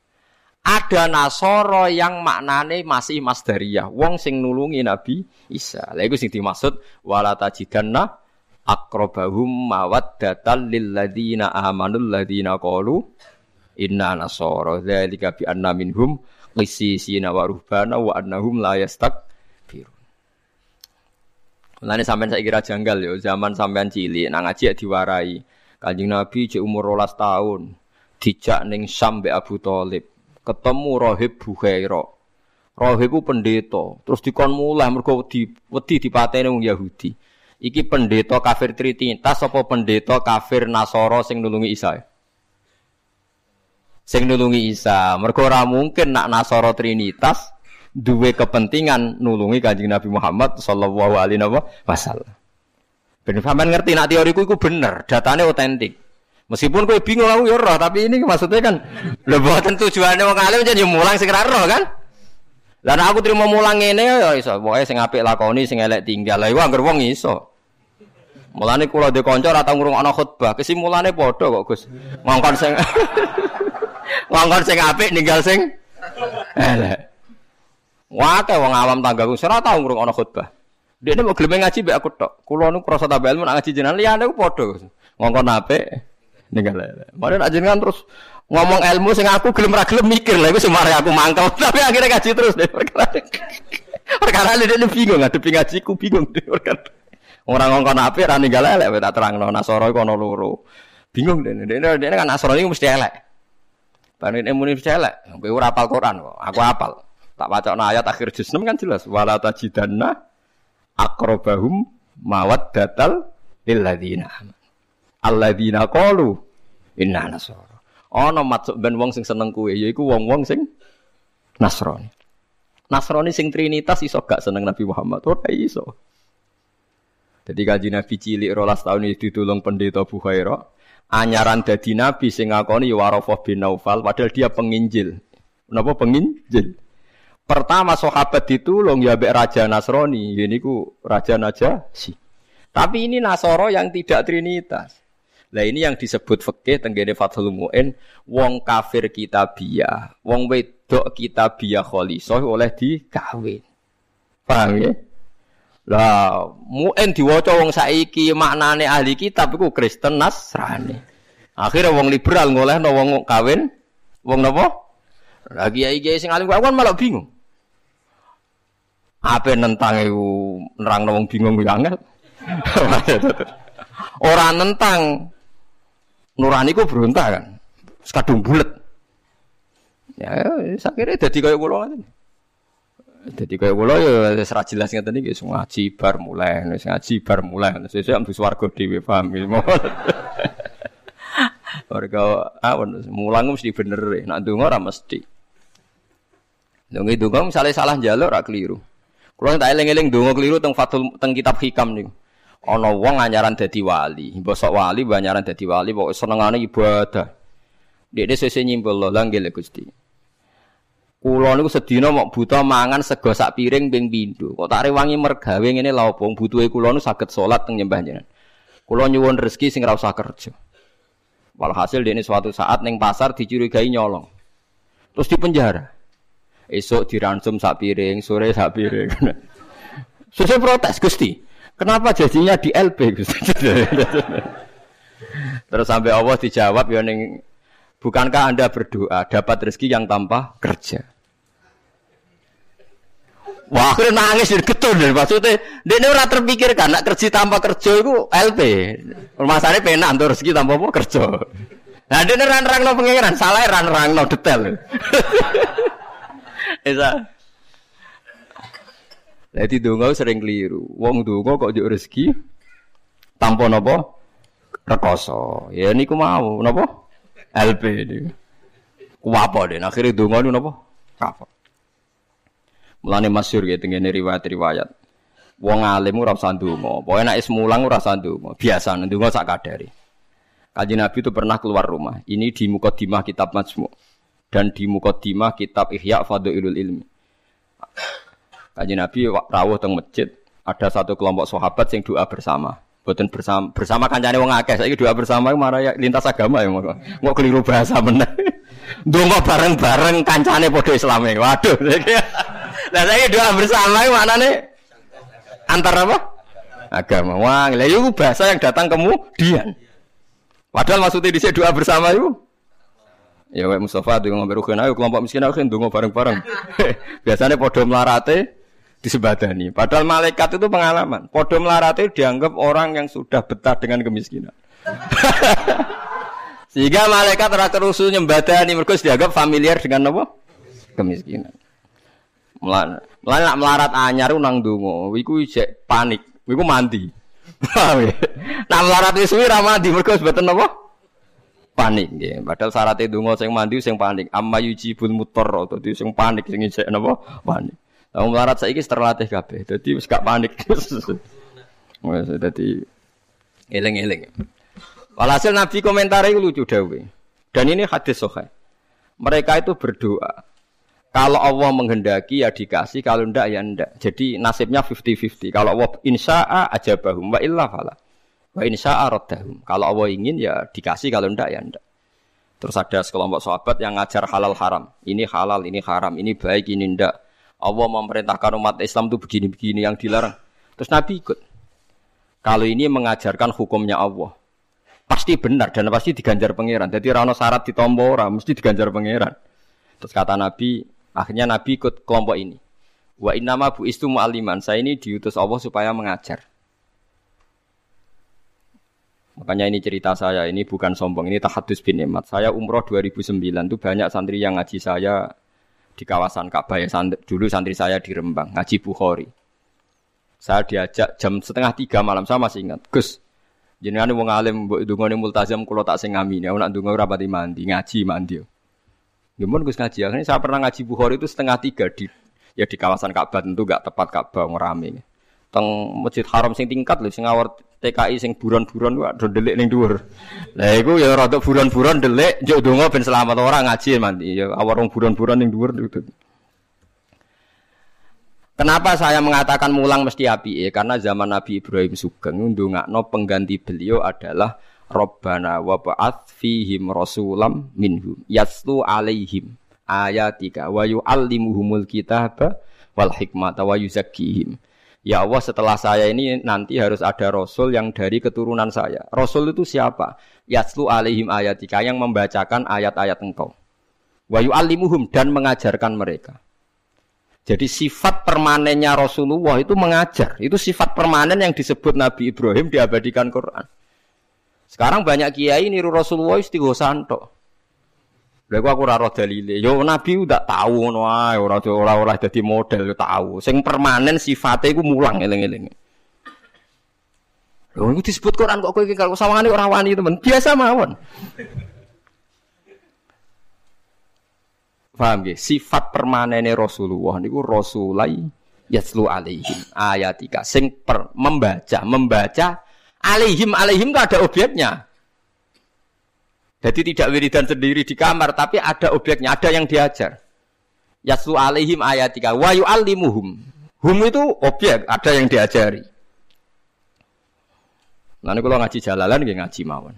Ada Nasoro yang maknane masih masdariyah, wong sing nulungi Nabi Isa. Lha iku sing dimaksud wala tajidanna aqrabahum mawaddatan lil ladzina amanul ladzina qalu inna nasara dzalika bi anna minhum qissisina wa ruhbana wa annahum la yastakbirun. Mulane sampean saiki kira janggal yo, zaman sampean cilik nang ngaji diwarai. Kanjeng Nabi cek umur 12 tahun, dijak ning Syam Abu Thalib ketemu rohib Bukhaira. Rohib ku pendeta, terus dikon mulai mergo di wedi dipateni wong Yahudi. Iki pendeta kafir Trinitas apa pendeta kafir Nasara sing nulungi Isa? Sing nulungi Isa. Mergo ora mungkin nak Nasara Trinitas duwe kepentingan nulungi Kanjeng Nabi Muhammad sallallahu alaihi wasallam. Ben ngerti nak teoriku iku bener, datane otentik. Meskipun kowe bingung aku ya roh, tapi ini maksudnya kan lho mboten tujuane wong alim jadi mulang sing roh kan. Lah aku terima mulang ngene ya iso, pokoke sing apik lakoni sing elek tinggal. Lah iku anggere wong iso. Mulane kula de kanca ora tau ngrungokno khutbah, kesimulane padha kok Gus. Ngongkon sing ngongkon sing apik ninggal sing elek. Wah, wong awam tanggaku ora tau ngrungokno khutbah. Dia ini mau gelem ngaji be aku tok. Kulo nu krasa tambah ilmu ngaji jenengan liyane ku padha. Ngongkon apik ninggal lele. Mari nak terus ngomong ilmu sing aku gelem ra gelem mikir lah iku semare aku mangkel. Tapi akhirnya ngaji terus deh perkara. Perkara ini bingung ngadepi ngajiku bingung deh perkara. Orang ngongkon api ra ninggal lele tak terangno Nasara iku ana loro. Bingung deh. Dene dene kan Nasara iku mesti elek. Panen emune mesti elek. Kowe ora hafal Quran kok. Aku hafal. Tak wacana ayat akhir juz 6 kan jelas wala tajidanna aqrabahum mawaddatal lil ladzina alladzina qalu inna nasara. Ana maksud ben wong sing seneng kuwe yaiku wong-wong sing Nasrani. Nasrani sing trinitas iso gak seneng Nabi Muhammad ora iso. Jadi kaji Nabi cilik rolas tahun itu ditulung pendeta Bukhaira. Anyaran dadi Nabi sing ngakoni ya Warafah bin Naufal padahal dia penginjil. Kenapa penginjil? Pertama sahabat ditulung ya mbek Raja Nasrani, ini ku Raja Najasyi. Tapi ini Nasoro yang tidak trinitas. Lah ini yang disebut fikih tenggene Fathul Muin, wong kafir kitabiah, wong wedok kitabiah khalisah oleh dikawin. Paham ya? Lah, Muin diwaca wong saiki maknane ahli kitab iku Kristen Nasrani. Akhirnya wong liberal ngolehno wong kawin wong napa? Lagi ya kiai sing alim kan malah bingung. Apa nentang iku nerang wong bingung ya. Orang nentang nurani ku berontak kan. Sekadung bulet. Ya, saya kira jadi kayak kula ngene. Jadi kayak kula ya ra jelas ngeten iki ngaji bar mulai, ngaji bar mulai. Sesuk ambus warga dhewe paham iki. Warga awon mulang mesti bener, nak ndonga ora mesti. Ndonga ndonga misale salah njaluk ora keliru. Kulo tak eling-eling donga keliru Fathul teng kitab hikam niku. Ana wong anyaran dadi wali, bosok wali banyaran dadi wali pokoke senengane ibadah. Dekne sese nyimpul lho langgil Gusti. Kulo niku sedina mok buta mangan sego sak piring ping pindho. Kok tak rewangi mergawe ngene lha opo butuhe kulo nu saged salat teng nyembah jenengan. Kulo nyuwun rezeki sing ora usah kerja. Walhasil dekne suatu saat ning pasar dicurigai nyolong. Terus di penjara. Esok diransum sak piring, sore sak piring. Sesuai protes Gusti. Kenapa jadinya di LP Gusti? Terus sampai Allah dijawab ya ning bukankah Anda berdoa dapat rezeki yang tanpa kerja? Wah, akhirnya nangis dan getun dan maksudnya dia ini orang terpikirkan nak kerja tanpa kerja itu LP. Masalahnya penak untuk rezeki tanpa apa kerja. Nah dia ini ran-rang no salah ran-rang no detail. Esa. Jadi donga sering keliru. Wong donga kok njuk rezeki tanpa napa? Rekoso. Ya niku mau napa? LP niku. Ku apa deh? Akhirnya donga niku napa? Kapok. Mulane masyhur ya tengene riwayat-riwayat. Wong alim ora usah ndonga. Pokoke nek is mulang ora usah ndonga. Biasa ndonga sak kadare. Kanjeng Nabi itu pernah keluar rumah. Ini di mukadimah kitab Majmu' dan di mukadimah kitab Ihya Fadlul Ilmi. Kanjeng Nabi rawuh teng masjid, ada satu kelompok sahabat yang doa bersama. Boten bersama bersama kancane wong akeh. Saiki doa bersama marah ya lintas agama ya mau. Mau keliru bahasa meneh. Ndonga bareng-bareng kancane padha Islame. Waduh. Lah saiki doa bersama maknane antar apa? Agama. Wah, lha itu bahasa yang datang kemudian. Padahal maksudnya di doa bersama itu Ya wae Mustafa dengan ngombe rugen ayo kelompok miskin ayo ndonga bareng-bareng. Biasanya podo melarate disebadani. Padahal malaikat itu pengalaman. Podo melarate dianggap orang yang sudah betah dengan kemiskinan. Sehingga malaikat ora kerusu nyembadani mergo dianggap familiar dengan apa? Kemiskinan. Melan nak melarat anyar nang donga, iku isek panik. Iku mandi. Nak melarat wis suwi ra mandi mergo sebeten apa? panik. Padahal syarat itu donga sing mandi sing panik. Amma yujibul mutar dadi sing panik sing isek napa? Panik. Lah melarat saiki terlatih kabeh. Dadi wis gak panik. Wes dadi eling-eling. Walhasil Nabi komentar itu lucu dawe. Dan ini hadis sahih. Mereka itu berdoa. Kalau Allah menghendaki ya dikasih, kalau ndak ya ndak. Jadi nasibnya 50-50. Kalau Allah insya'a ajabahum wa illa fala. Wa insya aradahum. Kalau Allah ingin ya dikasih, kalau ndak ya ndak. Terus ada sekelompok sahabat yang ngajar halal haram. Ini halal, ini haram, ini baik, ini ndak. Allah memerintahkan umat Islam itu begini-begini yang dilarang. Terus Nabi ikut. Kalau ini mengajarkan hukumnya Allah. Pasti benar dan pasti diganjar pangeran. Jadi rano syarat ditompo orang mesti diganjar pangeran. Terus kata Nabi, akhirnya Nabi ikut kelompok ini. Wa innama bu istu mu'aliman. Saya ini diutus Allah supaya mengajar. Makanya ini cerita saya, ini bukan sombong, ini tahadus bin Emat. Saya umroh 2009 itu banyak santri yang ngaji saya di kawasan Ka'bah ya. Dulu santri saya di Rembang, ngaji Bukhari. Saya diajak jam setengah tiga malam, saya masih ingat. Gus, jenengan wong alim mbok ndongane multazam kula tak sing ngami. Aku nak ndonga ora pati mandi, ngaji mandi. Gimana Gus ngaji? Akhirnya saya pernah ngaji Bukhari itu setengah tiga di ya di kawasan Ka'bah tentu gak tepat Ka'bah ngerame. Teng Masjid Haram sing tingkat lho sing ngawur TKI sing buron-buron wae do delik ning dhuwur. Lah iku ya rada buron-buron delik njuk donga ben selamat ora ngaji mandi ya awarung buron-buron ning dhuwur. Kenapa saya mengatakan mulang mesti api? Ya, karena zaman Nabi Ibrahim Sugeng ndongakno pengganti beliau adalah Rabbana wa ba'ath fihim rasulam minhum yaslu alaihim ayatika wa yu'allimuhumul kitaba wal hikmata wa yuzakkihim. Ya Allah setelah saya ini nanti harus ada Rasul yang dari keturunan saya. Rasul itu siapa? Yaslu alaihim ayatika yang membacakan ayat-ayat engkau. Wa yu'allimuhum dan mengajarkan mereka. Jadi sifat permanennya Rasulullah itu mengajar. Itu sifat permanen yang disebut Nabi Ibrahim diabadikan Quran. Sekarang banyak kiai niru Rasulullah istighosan tok. Lha aku ora roh dalile. Yo Nabi udah tahu ngono ae, ora ora ora dadi model tahu. Sing permanen sifatnya iku mulang eling-eling. Lho iku disebut Quran kok kowe iki kalau sawangane ora wani temen. Biasa mawon. Paham gak? Sifat permanennya Rasulullah niku Rasulai yaslu alaihim ayatika sing per, membaca membaca alaihim alaihim itu ada objeknya. Jadi tidak wiridan sendiri di kamar tapi ada objeknya, ada yang diajar. Yaslu alaihim ayatika wa yu'allimuhum. Hum itu objek, ada yang diajari. Lalu kalau ngaji jalalan nggih ngaji mawon.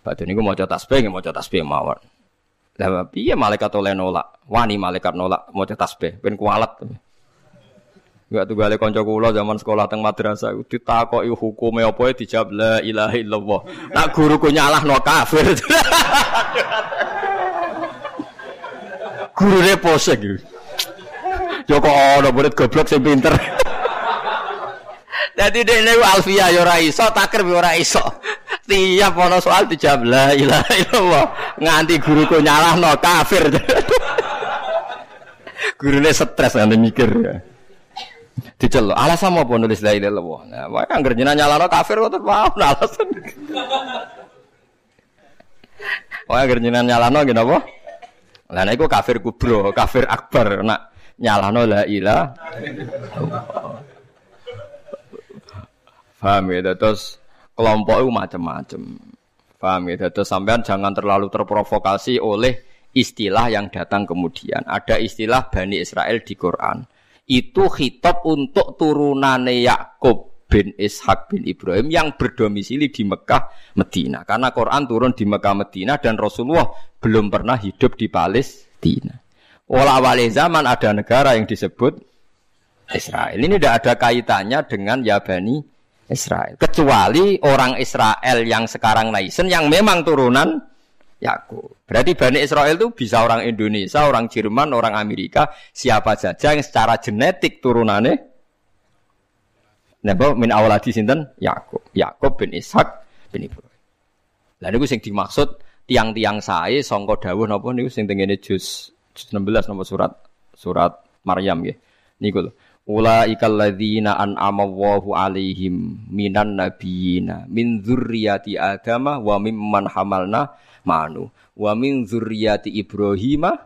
Badhe niku maca tasbih nggih maca tasbih mawon. Lah piye malaikat oleh nolak? Wani malaikat nolak maca tasbih ben kualat. Enggak tuh gale kanca kula zaman sekolah teng madrasah ditakoki hukume apa ya dijawab la ilaha illallah. Nak guruku nyalahno kafir. Gurune pose gitu. Joko ono murid goblok sing pinter. Dadi dekne Alfia ya ora iso, takir ya ora iso. Tiap ana soal dijawab la ilaha illallah. Nganti guruku nyalahno kafir. Gurune stres nganti mikir ya. Dicelok. Alasan apa nulis la ilaha illallah? Nah, wae anggere jenengan nyalahno kafir kok mau alasan. Wae anggere jenengan nyalahno ngene apa? Lah nek kafir kubro, kafir akbar nak nyalahno la ilaha Paham ya, terus kelompok itu macam-macam. Paham ya, terus sampean jangan terlalu terprovokasi oleh istilah yang datang kemudian. Ada istilah Bani Israel di Quran. Itu khitab untuk turunannya Yakub bin Ishak bin Ibrahim yang berdomisili di Mekah, Medina. Karena Quran turun di Mekah, Medina dan Rasulullah belum pernah hidup di Palestina. Walau awal zaman ada negara yang disebut Israel. Ini tidak ada kaitannya dengan Yabani Israel. Kecuali orang Israel yang sekarang naisen yang memang turunan Yakub. Berarti Bani Israel itu bisa orang Indonesia, orang Jerman, orang Amerika, siapa saja yang secara genetik turunannya Napa min awaladi sinten Yakub. Yakub bin Ishak bin Ibrahim. Lah niku sing dimaksud tiang-tiang sae sangka dawuh napa niku sing tengene juz 16 napa surat surat Maryam nggih. Niku lho. Ulaikal ladzina an'ama Allahu alaihim minan nabiyina min dzurriyyati Adama wa mimman hamalna manu wa min dzurriyyati Ibrahima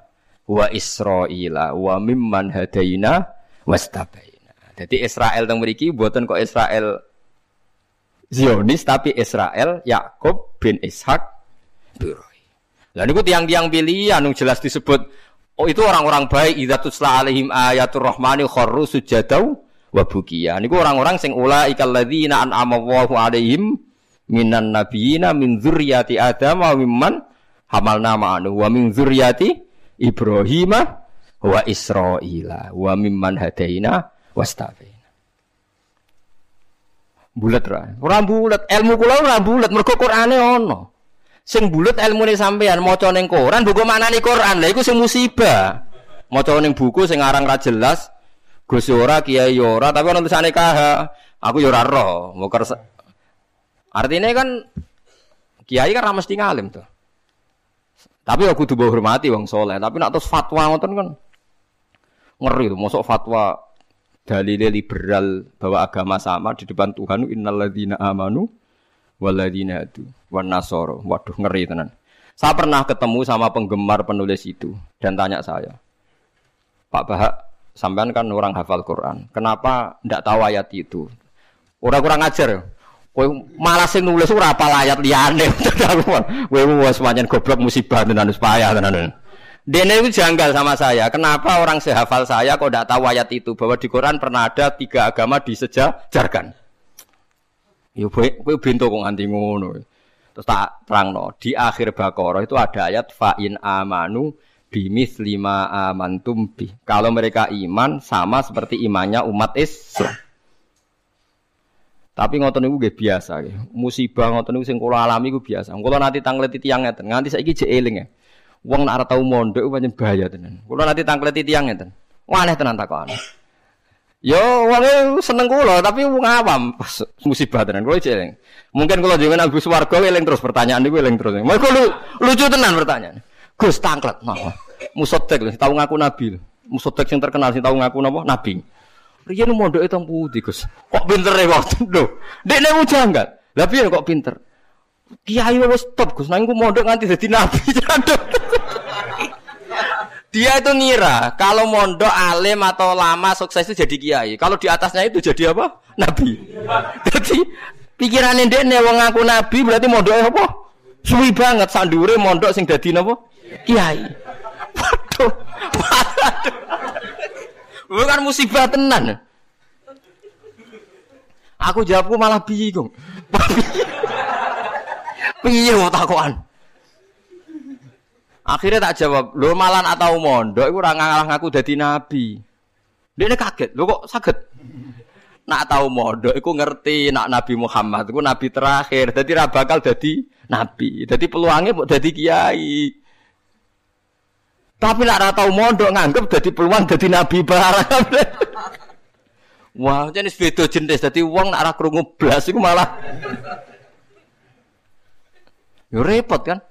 wa Israila wa mimman hadaina wastabaina. Jadi Israel teng mriki mboten kok Israel Zionis tapi Israel Yakub bin Ishak Ibrahim. Lah niku tiang-tiang pilihan jelas disebut Oh itu orang-orang baik idza tusla alaihim ayatul rahmani kharru sujadau wa bukiya. Niku orang-orang sing ulaikal ladzina an'ama Allahu alaihim minan nabiyina min dzurriyyati Adam wa mimman hamalna ma'anu wa min dzurriyyati Ibrahim wa Israila wa mimman hadaina wastafaina. Bulat ra. Ora bulat, ilmu kula ora bulat mergo Qur'ane ono. Sing bulet ilmune sampean maca ning Quran buku maknane Quran. Lah iku sing musibah. Maca ning buku sing aran ra jelas, Gus ora, Kiai ora, tapi ana tulisane KH. Aku yo ora roh. Artinya kan Kiai kan ra mesti ngalim tuh. Tapi aku kudu hormati wong soleh. Tapi nak terus fatwa ngoten kan ngeri tuh. Masuk fatwa dalile liberal bahwa agama sama di depan Tuhan innalladzina amanu waladina itu wan nasoro. Waduh ngeri tenan. Saya pernah ketemu sama penggemar penulis itu dan tanya saya, Pak Bahak, sampean kan orang hafal Quran, kenapa ndak tahu ayat itu? Orang kurang ajar. Kowe malah sing nulis ora apa ayat liyane. Kowe wis pancen goblok musibah tenan wis payah tenan. Dene itu janggal sama saya. Kenapa orang sehafal saya kok tidak tahu ayat itu bahwa di Quran pernah ada tiga agama disejajarkan? Ya kowe bento kok nganti ngono. Terus tak terangno, di akhir Baqarah itu ada ayat fa'in amanu bimis lima amantum bi. Kalau mereka iman sama seperti imannya umat Islam. Tapi ngoten niku nggih biasa nggih. Musibah ngoten niku sing kula alami iku biasa. Kula nanti tangleti tiyang ngeten, nganti saiki jek eling ya. Wong nak ora tau mondok pancen bahaya tenan. Kula nanti tangkleti tiyang ngeten. Waneh tenan takon. Yo wong seneng kula tapi wong awam musibah tenan kula jeleng. Mungkin kalau jangan Agus Warga eling terus pertanyaan niku eling terus. Mergo lu, lucu tenan pertanyaan. Gus tangklet nah. Musotek lho, tahu ngaku nabi. Musotek sing terkenal sing tahu ngaku napa? Nabi. Riyen mondoke teng pundi, Gus? Kok pinter e waktu lho. Dekne mujanggal. Lah piye kok pinter? Kiai wis top Gus, nang mondok nganti dadi nabi. Dia itu ngira kalau mondok alim atau lama sukses itu jadi kiai. Kalau di atasnya itu jadi apa? Nabi. Jadi pikirannya dia nih wong ngaku nabi berarti mondoknya apa? Suwi banget sandure mondok sing dadi napa? Kiai. Waduh. Bukan musibah tenan. Aku jawabku malah bingung. Piye mau takokan? Akhirnya tak jawab, lo malan atau mondok iku ora ngalah ngaku dadi nabi. Dia kaget, lo kok sakit? Nak tahu mondok iku ngerti nak Nabi Muhammad iku nabi terakhir, jadi ra bakal nabi. Jadi peluangnya mau dadi kiai. Tapi nak tau mondok nganggep dadi peluang dadi nabi barang. Wah, jenis beda jenis. Dadi wong nak ora krungu blas malah Yo repot kan?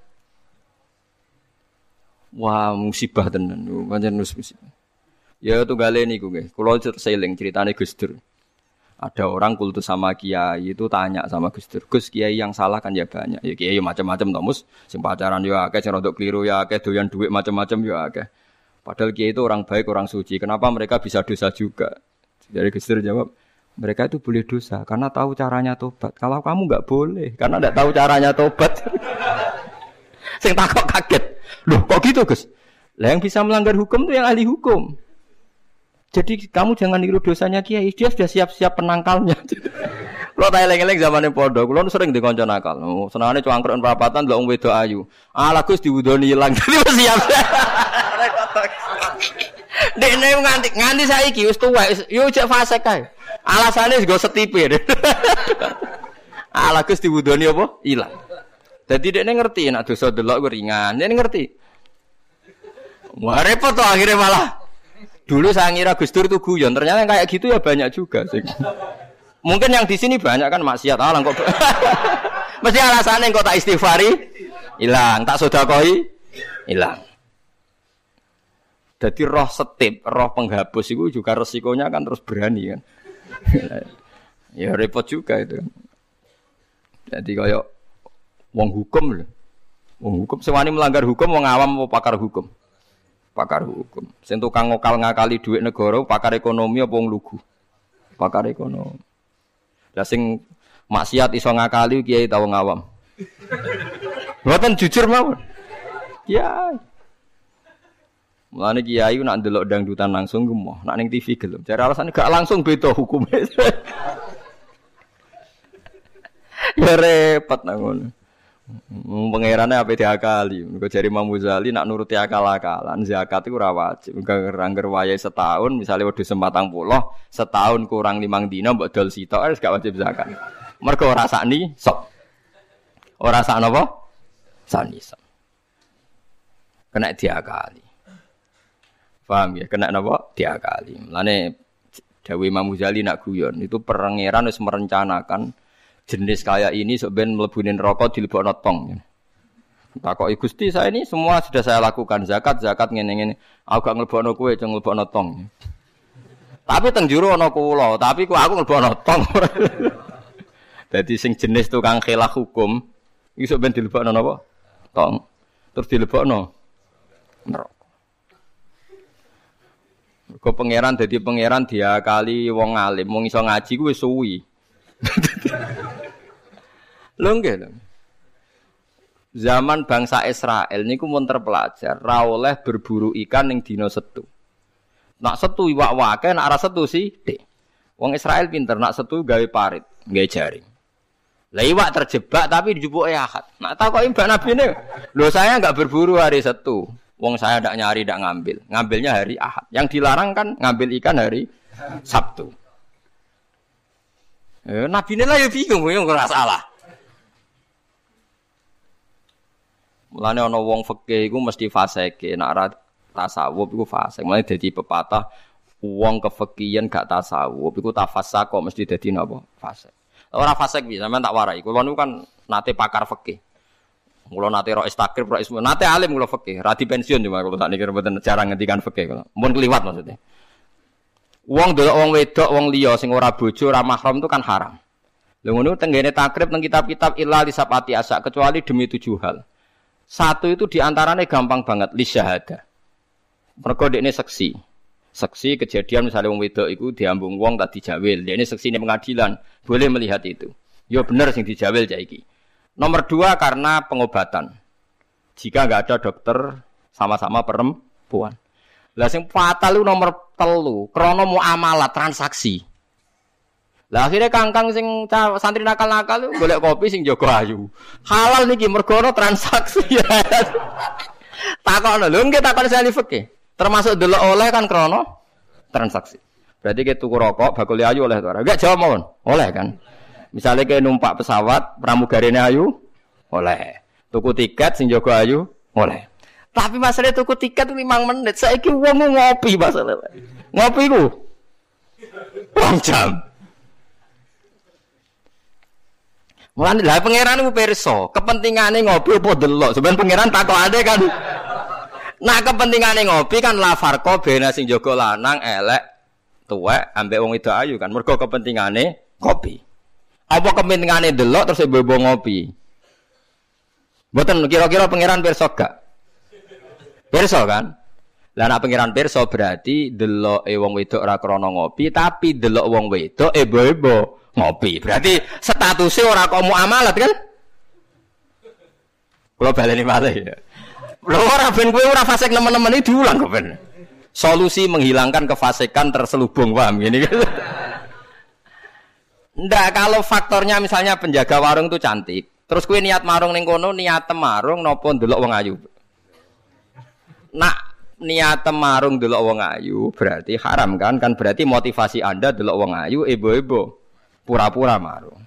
Wah, musibah tenan. Pancen musibah. Ya tunggale niku nggih. Kula seling ceritane Gus Dur. Ada orang kultus sama kiai itu tanya sama Gus Dur, Gus kiai yang salah kan ya banyak. Ya kiai macam-macam tomus, sing pacaran ya akeh, keliru ya akeh, doyan duit macam-macam ya akeh. Padahal kiai itu orang baik, orang suci. Kenapa mereka bisa dosa juga? Jadi Gus Dur jawab, mereka itu boleh dosa karena tahu caranya tobat. Kalau kamu nggak boleh karena nggak tahu caranya tobat. Sing takut kaget. Loh kok gitu Gus? Lah yang bisa melanggar hukum itu yang ahli hukum. Jadi kamu jangan niru dosanya kiai, dia sudah siap-siap penangkalnya. Kalau tak eleng-eleng zamannya podo, kalau sering dikonco nakal. Oh, senangnya cuangkruk perapatan, lo wedo ayu. Ala gus diwudoni hilang, jadi siap. Dek nih nganti nganti saya iki wis tuwa, yo cek fase kae. Alasannya juga setipe deh. Ala gus diwudoni apa? Hilang. Jadi dia ngerti, nak dosa delok ringan, dia ngerti. Wah repot tuh akhirnya malah. Dulu saya ngira Gus Dur itu guyon, ternyata kayak gitu ya banyak juga sih. Mungkin yang di sini banyak kan maksiat alang kok. Mesti alasannya kok tak istighfari, hilang, tak sodakoi, hilang. Jadi roh setip, roh penghapus itu juga resikonya kan terus berani kan. ya repot juga itu. Jadi kayak wong hukum lho. Wong hukum sewani melanggar hukum wong awam mau pakar hukum pakar hukum. Sing tukang ngokal ngakali duit negara, pakar ekonomi apa wong lugu? Pakar ekonomi. Lah sing maksiat iso ngakali kiai tau ngawam. Mboten jujur mawon. Kiai. Mulane kiai nak ndelok dangdutan langsung gemoh, nak ning TV gelem. Jare alasan gak langsung beda hukumnya. ya repot nang ngono. Pangerane apa diakali. Mergo jari Imam Ghazali nak nuruti akal-akalan zakat itu ora wajib. Angger wayahe setahun misalnya wedhus sempatang puluh, setahun kurang limang dina mbok dol sitok harus gak wajib zakat. Mergo ora sakni sok. Ora sak napa? Sok. Kena diakali. Paham ya? Kena napa? Diakali. Mulane Dawe Imam Ghazali nak guyon itu perengeran wis merencanakan jenis kayak ini sebenarnya melebunin rokok di lebok notong. Takok Gusti saya ini semua sudah saya lakukan zakat zakat ngene ngene. Aku gak nglebokno kowe ceng nglebokno tong. Tapi teng jero kula, tapi kok aku nglebokno tong. Dadi sing jenis tukang khilaf hukum iso ben dilebokno napa? Tong. Terus dilebokno neraka. Kok pangeran dadi pangeran dia kali wong alim, wong iso ngaji kuwi suwi. Lho nggih. Zaman bangsa Israel niku mun terpelajar ra oleh berburu ikan ning dina setu. Nak setu iwak wake, nak ora setu sih, dek. Wong Israel pinter, nak setu gawe parit, gawe jaring. Lah iwak terjebak tapi dijupuk ahad. Nak takoki Mbak Nabi ini, lho saya enggak berburu hari setu. Wong saya ndak nyari, ndak ngambil. Ngambilnya hari ahad. Yang dilarang kan ngambil ikan hari Sabtu. Eh, Nabi ini lah ya bingung, bingung nggak salah. Mulane ana wong fikih iku mesti fasike, nek ora tasawuf iku fasik. Mulane dadi pepatah wong kefikihan gak tasawuf iku kok mesti dadi napa? Fasik. Ora fasik bisa, sampean tak warai. Kulo niku kan nate pakar fikih. Kulo nate ro istakrib, ro ismu, nate alim kulo fikih, ra pensiun cuma kulo sakniki mboten jarang ngendikan fikih kulo. Mun kliwat maksudnya. Wong delok wong wedok, wong liya sing ora bojo, ora mahram itu kan haram. Lha ngono tenggene takrib teng kitab-kitab illa lisapati asa kecuali demi tujuh hal. Satu itu di antaranya gampang banget li syahada. Mergo ini seksi. Seksi kejadian misalnya wong wedok itu diambung wong tak dijawil. Ini seksi ini pengadilan, boleh melihat itu. Yo bener sing dijawil jaiki. Nomor dua karena pengobatan. Jika nggak ada dokter sama-sama perempuan. Lah sing fatal itu nomor telu, krono muamalah transaksi. Lah akhirnya kangkang sing santri nakal-nakal golek kopi sing jago ayu. Halal niki mergo transaksi. Takokno lho nggih takon sali fikih. Termasuk delok oleh kan krono transaksi. Berarti kita tuku rokok bakul ayu oleh ora? Enggak jawab mohon. Oleh kan. Misalnya kayak numpak pesawat pramugarine ayu oleh. Tuku tiket sing jago ayu oleh. Tapi masalah tuku tiket lima menit. Saya ki uang ngopi masalah. Ngopi ku. Rong jam. Mulane lah pangeran ku pirsa, kepentingane ngopi apa delok. Sebenarnya pangeran takok ade kan. Nah kepentingane ngopi kan la farqa bena sing jaga lanang elek tuwek ambek wong itu ayu kan. Mergo kepentingane kopi. Apa kepentingane delok terus ibu ngopi? Mboten kira-kira pangeran pirsa gak? Pirsa kan? Lah nek pirsa berarti delok e wong wedok ora krana ngopi, tapi delok wong wedok ebo-ebo ngopi. Berarti statusnya ora kok muamalat kan? Kalau baleni malih ya. Lho ora ben kowe ora fasik nemen-nemen iki diulang kok ben. Solusi menghilangkan kefasikan terselubung, paham gini kan? Ndak kalau faktornya misalnya penjaga warung itu cantik, terus kue niat marung ning kono niat marung nopo ndelok wong ayu nak niat marung delok wong ayu berarti haram kan? Kan berarti motivasi anda delok wong ayu ibu-ibu. Pura-pura marung.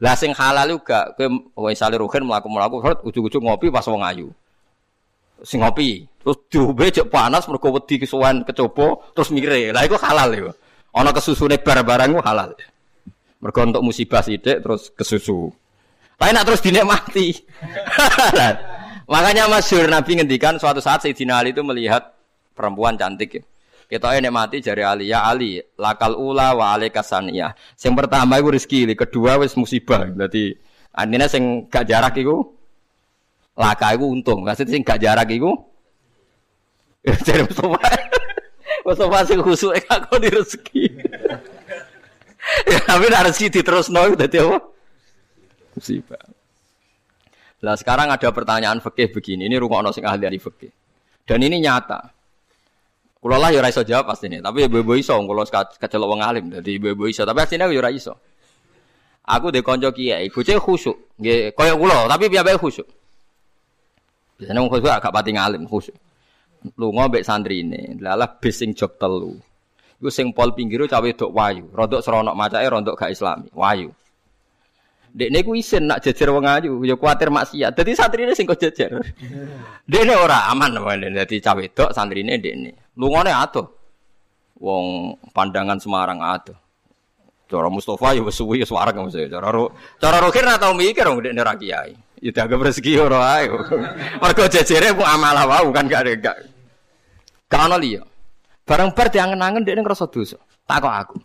Lah sing halal juga kowe misale rugen mlaku-mlaku ujug-ujug ngopi pas wong ayu. Sing ngopi terus diombe cek panas mergo wedi kesuwen kecoba terus mire lah iku halal iku. Ana kesusune bar-barang halal. Mergo untuk musibah sithik terus kesusu. Tapi nak terus dinikmati Makanya masyur Nabi ngendikan suatu saat Sayyidina Ali itu melihat perempuan cantik ya. Kita ini mati jari Ali ya Ali lakal ula wa alikasaniyah. Yang pertama itu rezeki, kedua wis musibah. Berarti artinya sing gak jarak itu laka itu untung. Maksudnya sing gak jarak itu jadi Mustafa. Mustafa sing khusuk aku di rezeki. ya, tapi rezeki terus nol dadi apa? Musibah. Lah sekarang ada pertanyaan fikih begini, ini rumah sing ahli ahli fikih. Dan ini nyata. Kulo lah ya iso jawab pasti ini, tapi ibu-ibu iso kulo kecelok wong alim, jadi ibu-ibu iso, tapi aslinya aku ya iso. Aku de konco kiai, bocah khusuk, nggih koyo kulo, tapi piyambake khusuk. Biasanya wong khusuk agak pati ngalim khusuk. Lunga mbek santri ini, lalah bis sing jog telu. Iku sing pol pinggiru cawe dok wayu, rodok seronok macake rodok gak islami, wayu. Dek ku isin nak jejer wong ayu, ya kuatir maksiat. Dadi santrine sing kok jejer. Dekne ora aman namanya. Dadi cawe dok santrine dekne. Lungone atuh. Wong pandangan Semarang atuh. Cara Mustafa ya wis ya suwareg mesti. Cara ro cara rohir ora tau mikir wong dekne ra kiai. Ya dianggap rezeki ora ae. Mergo jejere ku amalah wau kan gak ada gak. Ono liya. Barang bar diangen-angen dekne ngrasa dosa. Takok aku.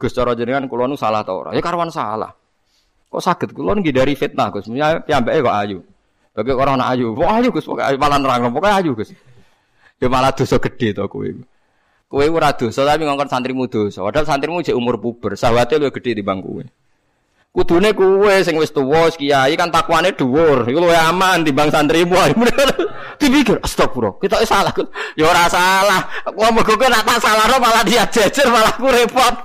Gus cara jenengan kula nu salah ta ora? Ya karwan salah. Kok sakit kulon dari fitnah Gus. Ya piyambake kok ayu. Bagi orang anak ayu, kok ayu Gus, pokoke malah nerang, pokoke ayu Gus. Ya malah dosa gede to kowe. Kowe ora dosa tapi ngongkon santrimu dosa. Padahal santrimu jek umur puber, sawate luwih gede timbang kowe. Kudune kowe sing wis tuwa kiai kan takwane dhuwur. Iku luwih aman timbang santrimu. Dipikir astagfirullah, kita salah. Ya ora salah. Kok mergo kowe nak tak salahno malah dia jejer malah ku repot.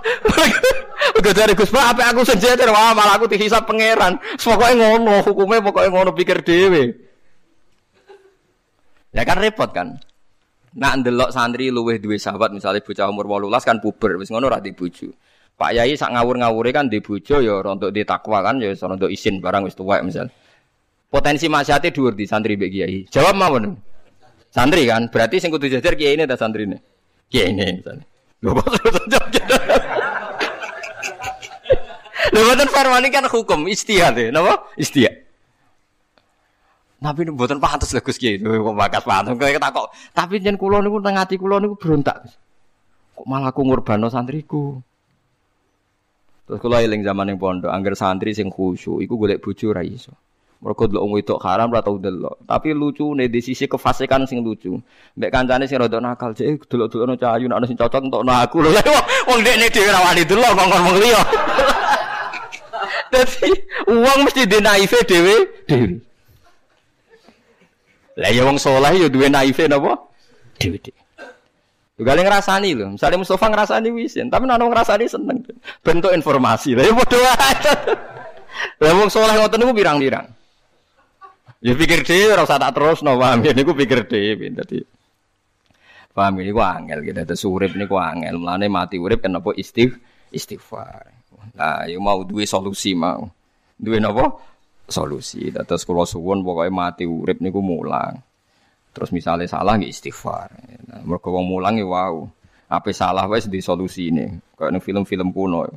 Mergo dari Gus Pak apa aku sing jejer wah malah aku dihisap pangeran. Pokoke ngono, hukume pokoke ngono pikir dhewe. Ya kan repot kan. Nak ndelok santri luwih duwe sahabat misalnya bocah umur 18 kan puber wis ngono ora dibuju. Pak Yai sak ngawur-ngawure kan di bojo ya untuk di takwa kan ya untuk isin barang wis tuwek misal. Potensi maksiate dhuwur di santri mbek kiai. Jawab mawon. Santri kan, berarti sing kudu jajar kiai ini ta santrine. Kiai ini misalnya. Lho jawab Lho boten farmani kan hukum istihad ya, napa? Istihad. Tapi ini buatan pantas lah Gus Kiai. Kok bakas pantas kok takok. Tapi jen kula niku teng ati kula niku berontak. Kok malah aku ngurbano santriku. Terus kula eling zaman yang pondok, angger santri sing khusyuk iku golek bojo ra iso. Mergo delok wong wedok haram ora tau. Tapi lucu nih di sisi kefasikan sing lucu. Mbek kancane sing rada nakal, cek delok-delokno cahayu nek ana sing cocok entokno aku. Lho wong dekne dhewe ra wani delok ngomong wong liya. Dadi uang mesti dinaife dhewe dhewe. Lah ya wong saleh ya duwe naife napa? Dhewe-dhewe. Juga yang ngerasani loh. Misalnya Mustafa ngerasani wisin, tapi nana ngerasani seneng. Bentuk informasi lah. Ya bodoh aja. Lah wong soleh ngoten niku pirang-pirang. Ya pikir dhewe ora usah terus no paham ya niku pikir dhewe dadi paham ini gua angel gitu terus urip niku angel mulane mati urip kan apa istigh istighfar. Nah, ya mau duwe solusi mau. Duwe napa? Solusi. Terus kula suwun pokoke mati urip niku mulang. Terus misalnya salah nggih istighfar. Nah, mergo mulang ya wow. Apa salah wis di solusi ini. Kayak film-film kuno.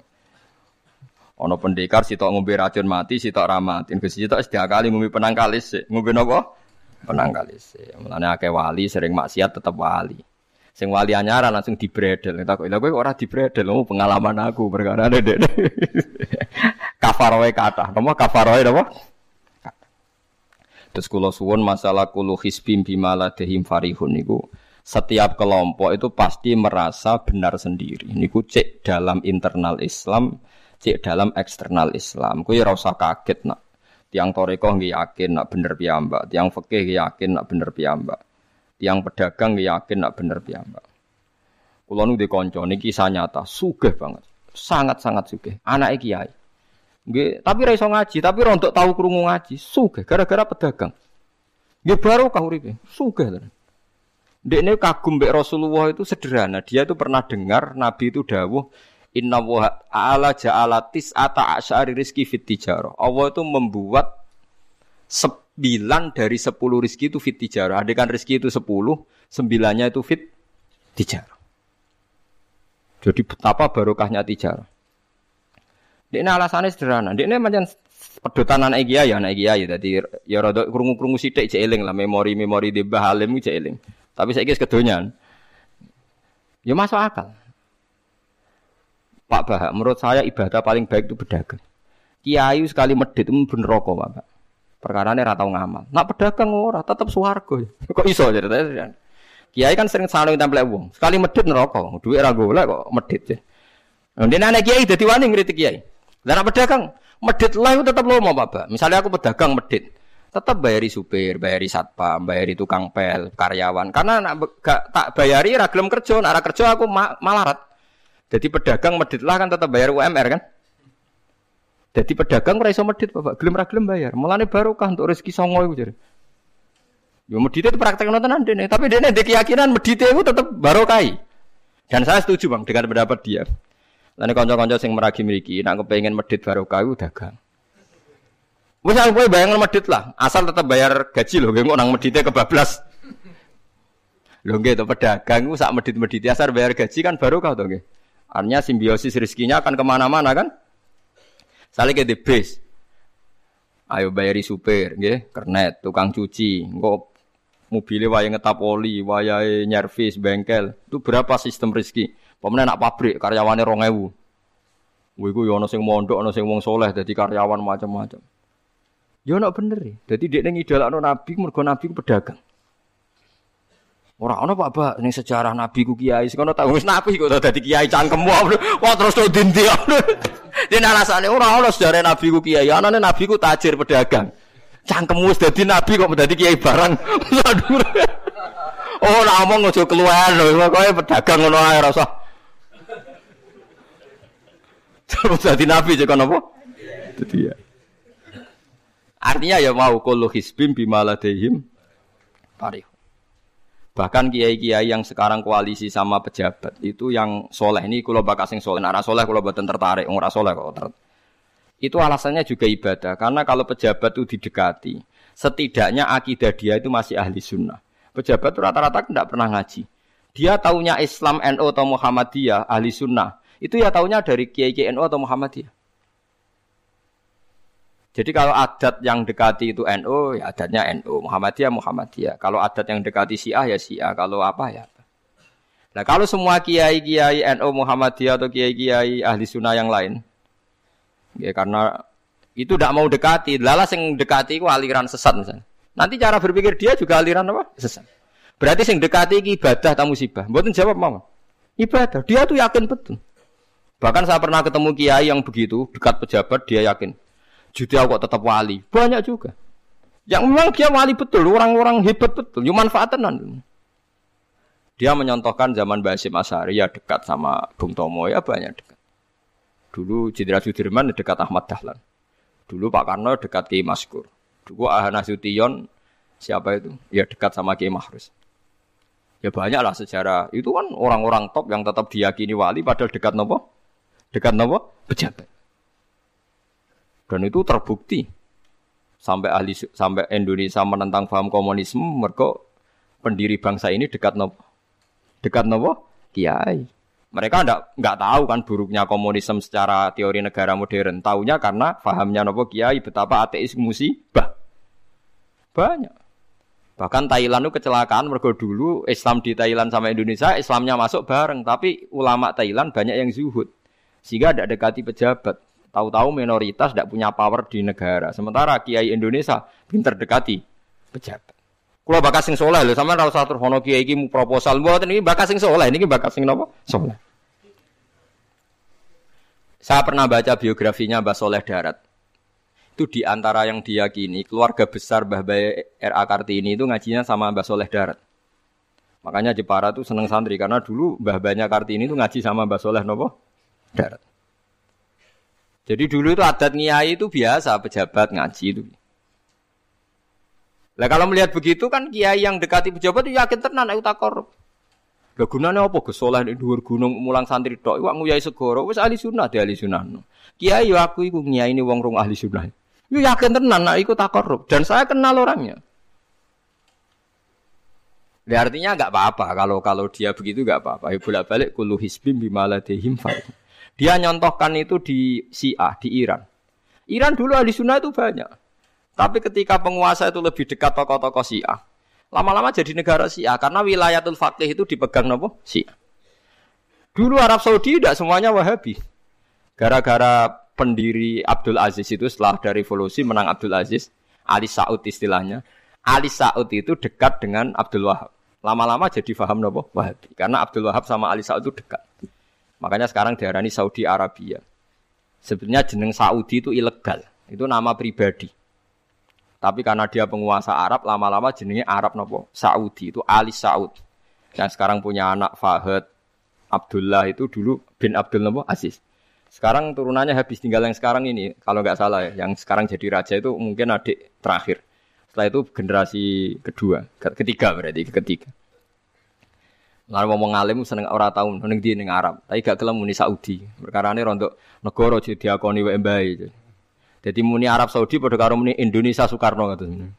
Ono pendekar sitok ngombe racun mati, sitok ramatin. Ke sitok setiap kali ngombe penang kalis. Ngombe napa? Penang kalis. Mulane akeh wali sering maksiat tetap wali. Sing wali anyaran langsung dibredel. Tak kok kowe ora dibredel, oh, pengalaman aku perkara dek. kafaroe kata. Napa kafaroe napa? Terus kula suwun masalah kulu hisbim bimala dehim farihun niku setiap kelompok itu pasti merasa benar sendiri. Niku cek dalam internal Islam cek dalam eksternal Islam. Kuwi ora usah kaget nak. Tiang toreko nggih yakin nak bener piyambak, tiang fikih yakin nak bener piyambak. Tiang pedagang yakin nak bener piyambak. Kula nu kanca niki kisah nyata, sugih banget. Sangat-sangat sugih. Anake kiai. Nggih, tapi ra iso ngaji, tapi rontok tahu krungu ngaji, sugih gara-gara pedagang. Nggih baru kah uripe, sugih tenan. Dekne kagum Rasulullah itu sederhana. Dia itu pernah dengar Nabi itu dawuh Inna wa ta'ala ja'ala tis'ata asyari rizki fit tijarah. Allah itu membuat sembilan dari sepuluh rizki itu fit tijarah. Adekan rizki itu sepuluh, sembilannya itu fit tijarah. Jadi betapa barokahnya tijarah. Ini alasannya sederhana. Ini macam pedotan anak ya, anak kiai. Jadi ya rada krungu-krungu sithik cek lah memori-memori di Bahalim cek eling. Tapi saya kira kedonyan. Ya masuk akal. Pak Bahak, menurut saya ibadah paling baik itu berdagang. Kiai sekali medit itu bener rokok, Pak. Perkara ini ratau ngamal. Nak pedagang ora, tetap suwargo. Kok iso ceritanya? Kiai kan sering saling tempel uang. Sekali medit neraka, duit ra golek kok medit. Nah, dia anak kiai jadi wani ngritik kiai. Dan pedagang medit lah itu tetap lomo, Pak. Misalnya aku pedagang medit, tetap bayari supir, bayari satpam, bayari tukang pel, karyawan. Karena nak gak tak bayari ra gelem kerja, nak kerja aku ma malarat. Jadi pedagang medit lah kan tetap bayar UMR kan? Jadi pedagang ora iso medit Bapak, gelem ra gelem bayar. Mulane barokah untuk rezeki songo iku jare. Yo medit itu praktek nonton dene, tapi dene ndek keyakinan medit itu tetap barokai. Dan saya setuju Bang dengan pendapat dia. Lan kanca-kanca sing meragi mriki nek kepengin medit barokah iku dagang. Wis aku kowe bayangan medit lah, asal tetap bayar gaji lho, nggih nang medite kebablas. Lho nggih to pedagang ku sak medit-medit asal bayar gaji kan barokah to nggih. Artinya simbiosis rezekinya akan ke mana-mana kan? Saling ke base. Ayo bayari supir, nggih, kernet, tukang cuci, engko mobilnya waya ngetap oli, waya nyervis, bengkel. Itu berapa sistem rezeki? Pemenang nak pabrik karyawannya rong ewu. Wiku yo ono sing mondok, ono sing wong soleh, jadi karyawan macam-macam. Yo ono bener ya. Jadi dia ngidolakno nabi, mergo nabi pedagang. Ora ana Pak Bak ning sejarah Nabi ku kiai sing ana tak wis nabi kok dadi kiai cangkemmu. Wah terus to dindi. Dene alasane ora ana sejarah Nabi ku kiai, Nabi ku tajir pedagang. Cangkemmu wis dadi nabi kok dadi kiai barang. oh ora omong aja keluar lho, pokoke pedagang ngono ae rasa. Terus dadi nabi cek apa? Dadi ya. Artinya ya mau kullu hisbim bimaladehim parih. Bahkan kiai-kiai yang sekarang koalisi sama pejabat itu yang soleh ini kalau bakas yang soleh, nah soleh kalau buatan tertarik, orang soleh kok ter... Itu alasannya juga ibadah karena kalau pejabat itu didekati Setidaknya akidah dia itu masih ahli sunnah. Pejabat itu rata-rata tidak pernah ngaji. Dia taunya Islam NU atau Muhammadiyah, ahli sunnah. Itu ya taunya dari Kiai Kiai NU atau Muhammadiyah. Jadi kalau adat yang dekati itu NU, ya adatnya NU, Muhammadiyah, Muhammadiyah. Kalau adat yang dekati Syiah, ya Syiah. Kalau apa, ya. Nah kalau semua kiai-kiai NU, Muhammadiyah atau kiai-kiai ahli sunnah yang lain, ya karena itu tidak mau dekati, lalas yang dekati itu aliran sesat misalnya. Nanti cara berpikir dia juga aliran apa? Sesat. Berarti yang dekati ini ibadah atau musibah. Buatin jawab mama. Ibadah. Dia tuh yakin betul. Bahkan saya pernah ketemu kiai yang begitu dekat pejabat dia yakin Judi kok tetap wali. Banyak juga. Yang memang dia wali betul, orang-orang hebat betul, cuma manfaatan Dia menyontohkan zaman Basim Asari ya dekat sama Bung Tomo ya banyak dekat. Dulu Jenderal Sudirman dekat Ahmad Dahlan. Dulu Pak Karno dekat Kiai Maskur. Dulu Ahana Sution siapa itu? Ya dekat sama Kiai Mahrus. Ya banyak lah sejarah. Itu kan orang-orang top yang tetap diyakini wali padahal dekat nopo? Dekat nopo? Pejabat. Dan itu terbukti. Sampai ahli sampai Indonesia menentang paham komunisme mereka pendiri bangsa ini dekat nopo dekat nopo? Kiai. Mereka ndak nggak tahu kan buruknya komunisme secara teori negara modern. Tahunya karena pahamnya nopo kiai betapa ateis musibah. Banyak. Bahkan Thailand itu kecelakaan mereka dulu Islam di Thailand sama Indonesia Islamnya masuk bareng. Tapi ulama Thailand banyak yang zuhud. Sehingga ada dekati pejabat Tahu-tahu minoritas tidak punya power di negara. Sementara kiai Indonesia pinter dekati pejabat. Kalau bakas sing soleh lho, sama ora terhono kiai iki proposal buat ini bakas sing soleh, ini bakas sing napa? Soleh. Saya pernah baca biografinya Mbah Soleh Darat. Itu di antara yang diyakini keluarga besar Mbah Baye R.A. Kartini itu ngajinya sama Mbah Soleh Darat. Makanya Jepara tuh seneng santri karena dulu Mbah Banyak Kartini itu ngaji sama Mbah Soleh Darat. Jadi dulu itu adat niai itu biasa pejabat ngaji itu. Lah kalau melihat begitu kan kiai yang dekati pejabat itu yakin tenan aku tak korup. Lah gunane apa Gus Saleh dhuwur gunung mulang santri tok iku nguyai segoro wis ahli sunnah de ahli sunnah. Kiai yo aku iku ini wong rong ahli sunnah. Yo yakin tenan nak iku tak korup dan saya kenal orangnya. Ya artinya nggak apa-apa kalau kalau dia begitu nggak apa-apa. Ya bolak balik kulu hisbim bimaladehim fa'il. Dia nyontohkan itu di Syiah, di Iran. Iran dulu ahli sunnah itu banyak. Tapi ketika penguasa itu lebih dekat tokoh-tokoh Syiah, lama-lama jadi negara Syiah karena wilayatul faqih itu dipegang nopo Syiah. Dulu Arab Saudi tidak semuanya Wahabi. Gara-gara pendiri Abdul Aziz itu setelah dari revolusi menang Abdul Aziz, Ali Saud istilahnya. Ali Saud itu dekat dengan Abdul Wahab. Lama-lama jadi faham nopo Wahabi. Karena Abdul Wahab sama Ali Saud itu dekat. Makanya sekarang diarani Saudi Arabia. Sebenarnya jeneng Saudi itu ilegal. Itu nama pribadi. Tapi karena dia penguasa Arab, lama-lama jenengnya Arab nopo Saudi itu Ali Saud. Yang sekarang punya anak Fahad Abdullah itu dulu bin Abdul nopo Aziz. Sekarang turunannya habis tinggal yang sekarang ini, kalau nggak salah ya, yang sekarang jadi raja itu mungkin adik terakhir. Setelah itu generasi kedua, ketiga berarti ketiga. Lalu ngomong alim seneng ora tau ning di ning Arab, tapi gak gelem muni Saudi. Perkarane rontok negara jadi diakoni wae mbae. Jadi muni Arab Saudi padha karo muni Indonesia Soekarno ngoten.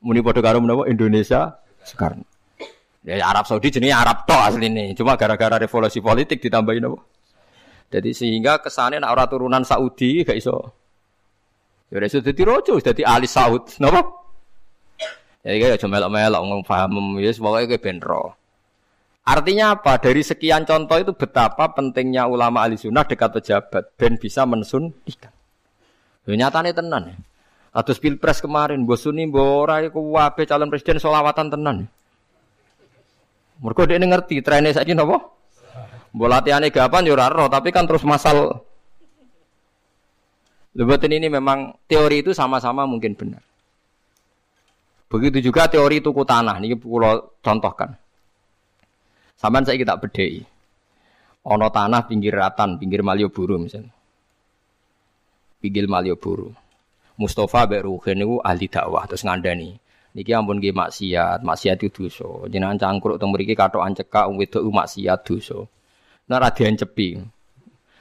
Muni padha karo menapa Indonesia Soekarno. Ya Arab Saudi jenenge Arab tok asline, cuma gara-gara revolusi politik ditambahin apa? Jadi sehingga kesannya nak turunan Saudi gak iso. Ya iso dadi raja, dadi ahli Saud, napa? Jadi kayak cuma melok-melok ngomong paham, ya semoga kayak benro. Artinya apa? Dari sekian contoh itu betapa pentingnya ulama ahli sunnah dekat pejabat dan bisa mensuntikan. Ya, nyatanya tenan ya. Atus pilpres kemarin, bosuni bora iku wabe calon presiden solawatan tenan. Mereka dia ngerti trennya saja nopo. Bola latihannya gapan ya raro, tapi kan terus masal. Lebatin ini memang teori itu sama-sama mungkin benar. Begitu juga teori tuku tanah ini pulau contohkan. Saman saya kita bedai. Ono tanah pinggir ratan, pinggir Malioboro misalnya. Pinggir Malioboro. Mustafa Mbak Ruhin itu ahli dakwah terus ngandani. Niki ampun nggih maksiat, maksiat itu dosa. Jenengan cangkruk teng mriki katokan cekak wong wedok maksiat dosa. Nah ra diancepi.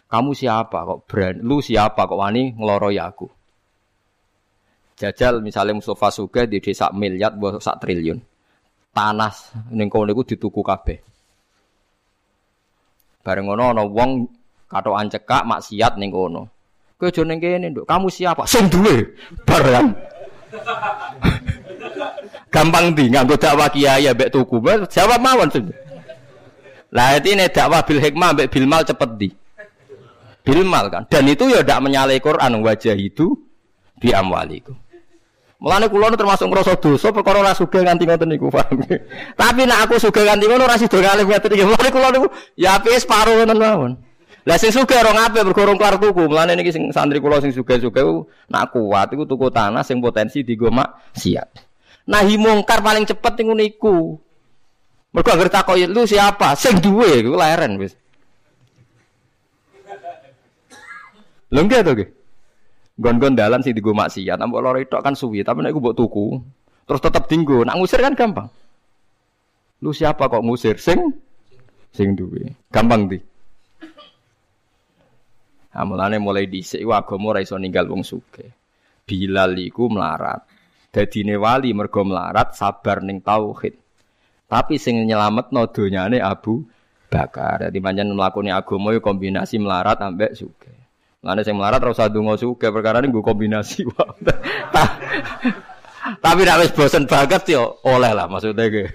Kamu siapa kok brand? Lu siapa kok wani ngeloroi aku? Jajal misalnya Mustafa Sugih di desa miliar buat sak triliun. Tanah ning kono niku dituku kabeh. Bareng ngono ana wong katokan cekak maksiat ning kono. Kowe aja ning kene, Nduk. Kamu siapa? Sing duwe. Barang. Gampang di nganggo dakwah kiai mbek tuku. Jawab mawon sing. Lah ini dakwah bil hikmah mbek bil mal cepet di. Bil mal kan. Dan itu ya ndak menyalahi Quran wajah itu di amwaliku. Mulane kula termasuk ngrasa dosa perkara ora sugih nganti ngoten niku, paham. Tapi nek aku sugih nganti ngono ora sida kalih ngoten iki. Mulane kula niku ya apik separo ngoten mawon. Lah sing sugih ora ngape bergorong kelar tuku. Mulane niki sing santri kula sing sugih-sugih nak kuat iku tuku tanah sing potensi digo siap. Nahi mungkar paling cepet niku niku. Mergo anggere takoki lu siapa? Sing duwe iku leren wis. Lho nggih to nggih. Gon-gon dalan sing digo maksiat, mbok loro tok kan suwi, tapi nek mbok tuku, terus tetep dinggo. Nak ngusir kan gampang. Lu siapa kok ngusir? Sing sing duwe. Gampang di. Nah, mulai dhisik iku agama ora iso ninggal wong sugih. Bilal iku melarat. Dadine wali mergo melarat sabar ning tauhid. Tapi sing nyelametno donyane Abu Bakar. Dadi pancen mlakune agama yo kombinasi melarat ambek sugih. Lane sing melarat ora usah donga sugih perkara ini kombinasi Tapi nek wis bosen banget yo oleh lah maksudnya ge.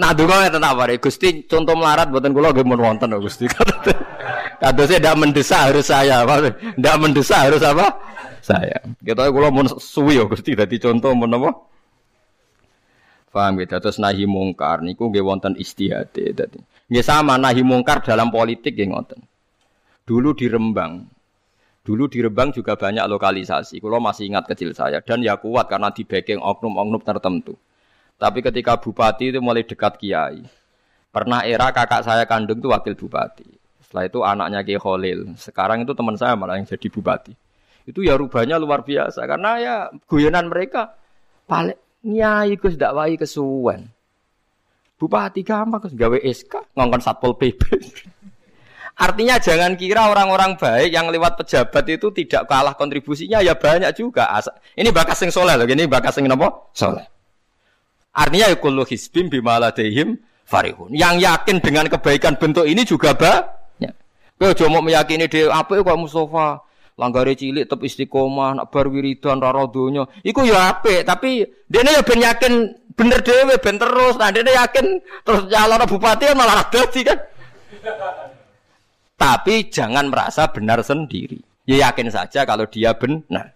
Nah donga ngeten tak pare Gusti contoh melarat mboten kula nggih mun wonten Gusti. Kadosnya tidak mendesak harus saya, tidak mendesak harus apa? Saya. Kita kalau mau suwi ya Gusti dadi contoh mau apa? Paham gitu. Terus nahi mungkar niku nggih wonten dadi. Nggih sama nahi mungkar dalam politik nggih ngoten. Dulu di Rembang. Dulu di Rembang juga banyak lokalisasi. Kalau masih ingat kecil saya dan ya kuat karena di backing oknum-oknum tertentu. Tapi ketika bupati itu mulai dekat kiai. Pernah era kakak saya kandung itu wakil bupati. Setelah itu anaknya Kiai Khalil. Sekarang itu teman saya malah yang jadi bupati. Itu ya rubahnya luar biasa karena ya guyonan mereka paling nyai Gus dakwai kesuwen. Bupati gampang gawe SK ngongkon Satpol PP. Artinya jangan kira orang-orang baik yang lewat pejabat itu tidak kalah kontribusinya ya banyak juga. Ini bakas sing soleh loh, ini bakas sing nopo soleh. Artinya ya kullu hisbim bimaladehim farihun. Yang yakin dengan kebaikan bentuk ini juga ba Kowe aja mau meyakini dhewe apik kok Mustafa. Langgare cilik tetep istiqomah, nak bar wiridan ra. Iku ya apik, tapi dene ya ben yakin bener dhewe ben terus. Nah dene yakin terus calon bupati ya malah dadi kan. Tapi jangan merasa benar sendiri. Ya yakin saja kalau dia benar.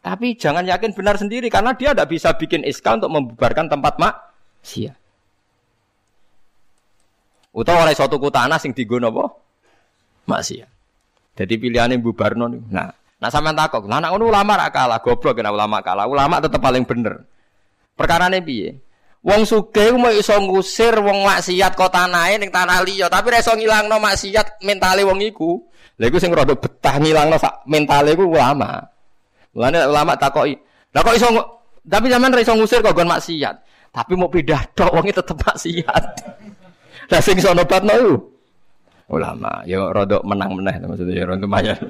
Tapi jangan yakin benar sendiri karena dia tidak bisa bikin SK untuk membubarkan tempat maksiat. Utawa oleh suatu tanah sing digono apa? maksiat. Jadi pilihannya bubarno nih. Nah, nah sama takok, nah anak ulama kalah, goblok kena ulama kalah. Ulama tetap paling bener. Perkara piye? Wong sugih mau iso ngusir wong maksiat kok tanahe ning tanah liya, tapi ra iso ngilangno maksiat mentale wong iku. Lha iku sing rada betah ngilangno sak mentale iku ulama. Mulane ulama takoki, "Lah kok iso tapi zaman ra iso ngusir kok gon maksiat, tapi mau pindah tok wonge tetep maksiat." Lah sing iso nobatno iku ulama. Ya rodok menang meneh maksudnya ya lumayan.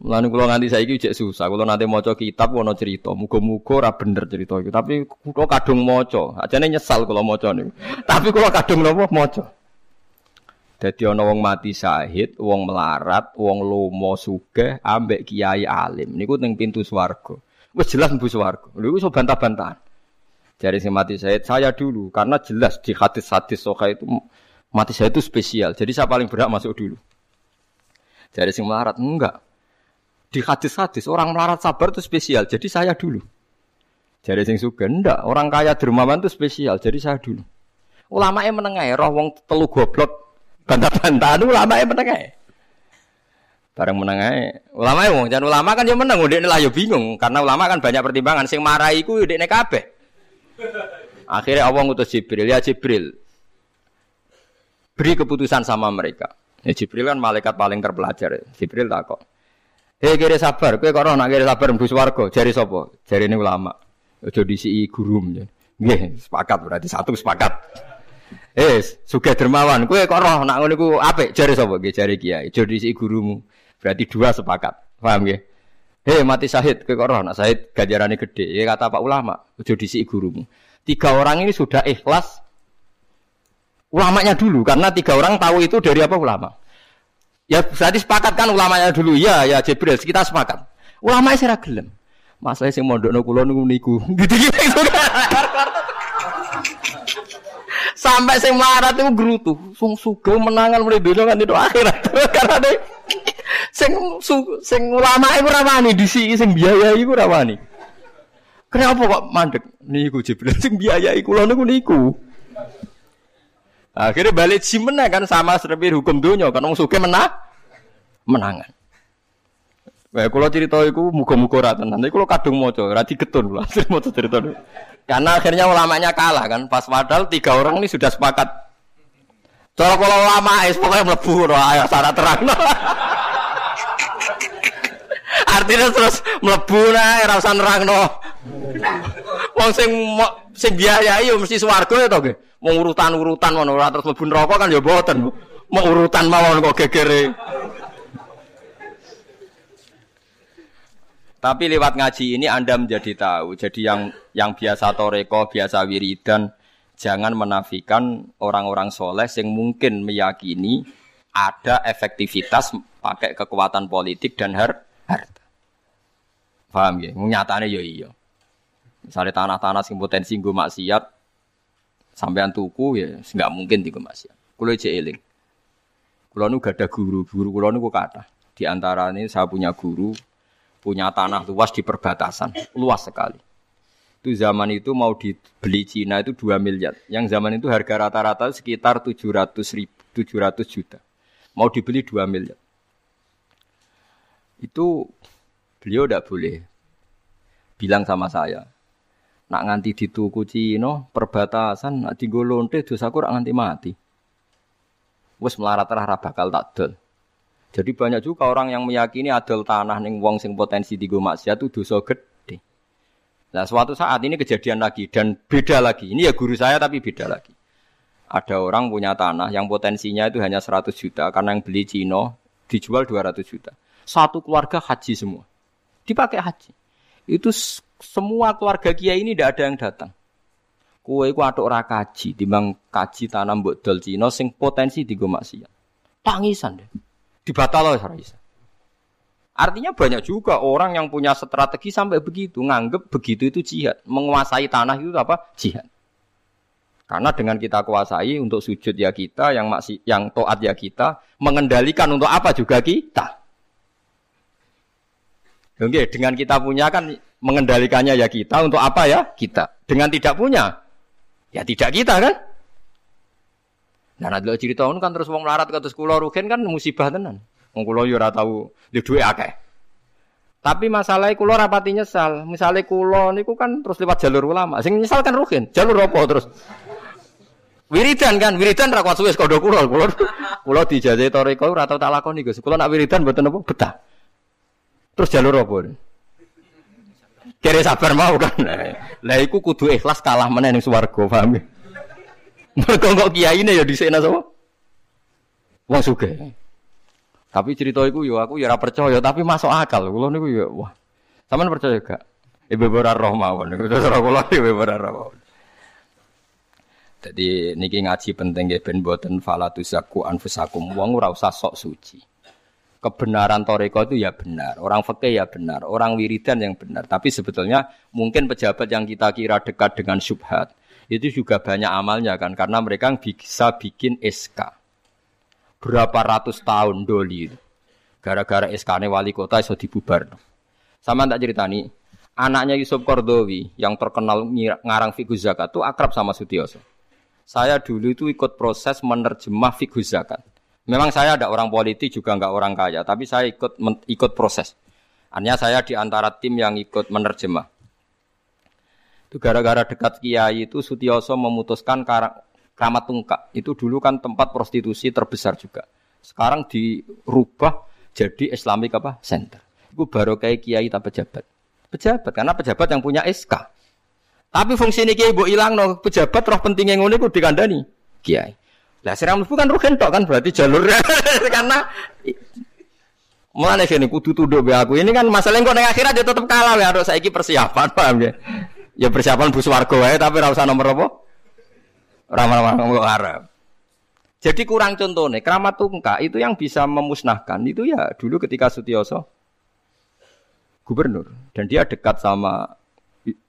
Mulane kula nganti saiki cek susah. Kula nanti maca kitab ana cerita, muga-muga ora bener cerita iku. Tapi kula kadung maca. Ajane nyesal kula maca niku. Tapi kula kadung napa maca. Dadi ana wong mati syahid, wong melarat, wong lomo sugih ambek kiai alim. Niku ning pintu swarga. Wis jelas mlebu swarga. Lha iso bantah-bantahan. Jari sing mati syahid saya dulu karena jelas di hadis-hadis soka itu Mati saya itu spesial. Jadi saya paling berhak masuk dulu. Jadi sing melarat enggak. Di hadis-hadis orang melarat sabar itu spesial. Jadi saya dulu. Jadi sing suka enggak. Orang kaya dermawan itu spesial. Jadi saya dulu. Ulama yang menengah roh wong telu goblok bantah-bantahan ulama yang menengah. Bareng menengah. Ulama yang jangan ulama kan dia menang. Udah lah bingung karena ulama kan banyak pertimbangan. Sing marahi ku udah kabeh. Akhirnya Allah ngutus Jibril ya Jibril beri keputusan sama mereka. Ya, Jibril kan malaikat paling terpelajar. Jibril tak kok. Hei kira sabar, kowe kok nak kira sabar mbus warga, jari? Jari ini ulama. Aja disi gurum ya. Nggih, sepakat berarti satu sepakat. Eh, sugih dermawan, kowe kok roh nak iku apik, jari sapa? Nggih, jari kiai. Aja disi gurumu. Berarti dua sepakat. Paham ya? Hei mati syahid, ke kok nak syahid ganjarannya gede. Ya kata Pak ulama, ojo disi gurumu. Tiga orang ini sudah ikhlas ulamanya dulu karena tiga orang tahu itu dari apa ulama. Ya berarti sepakat kan ulamanya dulu. Ya ya Jibril kita sepakat. Ulama sih gelem. Masalah sing mondokno kula niku niku. Gitu-gitu Sampai sing marat itu gerutu. Sung sugeng menangan mulai dunia kan itu akhirat. Karena deh sing su, sing ulama iku ora wani disi sing biaya iku ora wani. Kenapa kok mandek niku Jibril sing biaya iku lho niku. Akhirnya balik si menang kan sama seperti hukum dunia kan wong suke menang menangan. Wah, kalau cerita itu muka-muka rata nanti kalau kadung moco, rati ketun lah, mau cerita itu. Karena akhirnya ulamanya kalah kan, pas padahal tiga orang ini sudah sepakat. Kalau kalau ulama es pokoknya melebu, ayah syarat terang. Artinya terus mlebu nae ora usah nerangno. Wong sing sing biayai yo mesti swarga ya to nggih. Wong urutan-urutan ngono ora terus mlebu neraka kan ya boten. Mau urutan mawon kok gegere. Tapi lewat ngaji ini Anda menjadi tahu. Jadi yang yang biasa toreko, biasa wiridan, jangan menafikan orang-orang soleh yang mungkin meyakini ada efektivitas pakai kekuatan politik dan har harta. Paham ya? Nyatane ya iya. Misalnya tanah-tanah sing potensi nggo maksiat sampean tuku ya nggak mungkin dienggo maksiat. Kulo cek eling. Kulo nu gak ada guru, guru kulo nu kata. Di antara ini saya punya guru, punya tanah luas di perbatasan, luas sekali. Itu zaman itu mau dibeli Cina itu 2 miliar. Yang zaman itu harga rata-rata sekitar 700 ribu, 700 juta. Mau dibeli 2 miliar. Itu Beliau tidak boleh bilang sama saya. Nak nganti dituku Cino perbatasan nak digolonte dosa rak nganti mati. Wes melarat rah bakal tak dol. Jadi banyak juga orang yang meyakini adol tanah ning wong sing potensi digo maksiat itu dosa gede. Nah suatu saat ini kejadian lagi dan beda lagi. Ini ya guru saya tapi beda lagi. Ada orang punya tanah yang potensinya itu hanya 100 juta karena yang beli Cino dijual 200 juta. Satu keluarga haji semua dipakai haji. Itu semua keluarga kiai ini tidak ada yang datang. Kue ku atuk ora kaji, timbang kaji tanam mbok dol Cina sing potensi digo maksiat. Tangisan deh. Dibatal ora bisa. Artinya banyak juga orang yang punya strategi sampai begitu, nganggep begitu itu jihad, menguasai tanah itu apa? Jihad. Karena dengan kita kuasai untuk sujud ya kita, yang masih yang toat ya kita, mengendalikan untuk apa juga kita. Oke, dengan kita punya kan mengendalikannya ya kita untuk apa ya kita. Dengan tidak punya ya tidak kita kan. Nah, nanti cerita kan terus wong melarat terus kulo rugen kan musibah tenan. Wong kulo yo ora tau duwe akeh. Tapi masalahnya kulo rapati nyesal. Misalnya kulo niku kan terus lewat jalur ulama. Sing nyesal kan rugen. Jalur apa terus? Wiridan kan, wiridan ra kuat suwe kodo kulo. Kulo kulo dijajahi toriko ora tau tak lakoni Gus. Kulo nak wiridan mboten apa betah. Terus jalur apa? Kira sabar mau kan. Lah iku kudu ikhlas kalah mana ning swarga, paham ya? Mergo kok kiai ini ya dhisikna sapa? Wong sugih. Tapi cerita iku yo aku ya ora percaya, tapi masuk akal. Kula niku ya wah. Sampeyan percaya gak? Ibu ora roh mawon. Terus ora kula ibu ora roh. Jadi niki ngaji penting nggih ben boten falatusaku anfusakum. Wong ora usah sok suci kebenaran toreko itu ya benar, orang fakih ya benar, orang wiridan yang benar. Tapi sebetulnya mungkin pejabat yang kita kira dekat dengan subhat itu juga banyak amalnya kan, karena mereka bisa bikin SK berapa ratus tahun doli Gara-gara SK wali kota iso dibubar. Sama tak ceritani, anaknya Yusuf Kordowi yang terkenal ngarang figur zakat itu akrab sama Sutioso. Saya dulu itu ikut proses menerjemah figur zakat. Memang saya ada orang politik juga nggak orang kaya, tapi saya ikut ikut proses. Hanya saya di antara tim yang ikut menerjemah. Itu gara-gara dekat kiai itu Sutioso memutuskan Keramat Tungkak. Itu dulu kan tempat prostitusi terbesar juga. Sekarang dirubah jadi Islamic apa? Center. Itu baru kayak kiai tak pejabat. Pejabat karena pejabat yang punya SK. Tapi fungsi ini kiai bu hilang no pejabat roh pentingnya ngono itu dikandani kiai. Lah siram mlebu kan rugen tok kan berarti jalurnya karena Mulane kene kudu tunduk be aku. Ini kan masalah kok ning akhirat ya tetep kalah ya harus saiki persiapan paham ya. Ya persiapan bus warga wae tapi ora usah nomor apa? Ora ngomong Arab. Jadi kurang contohnya, keramat tungka itu yang bisa memusnahkan itu ya dulu ketika Sutioso gubernur dan dia dekat sama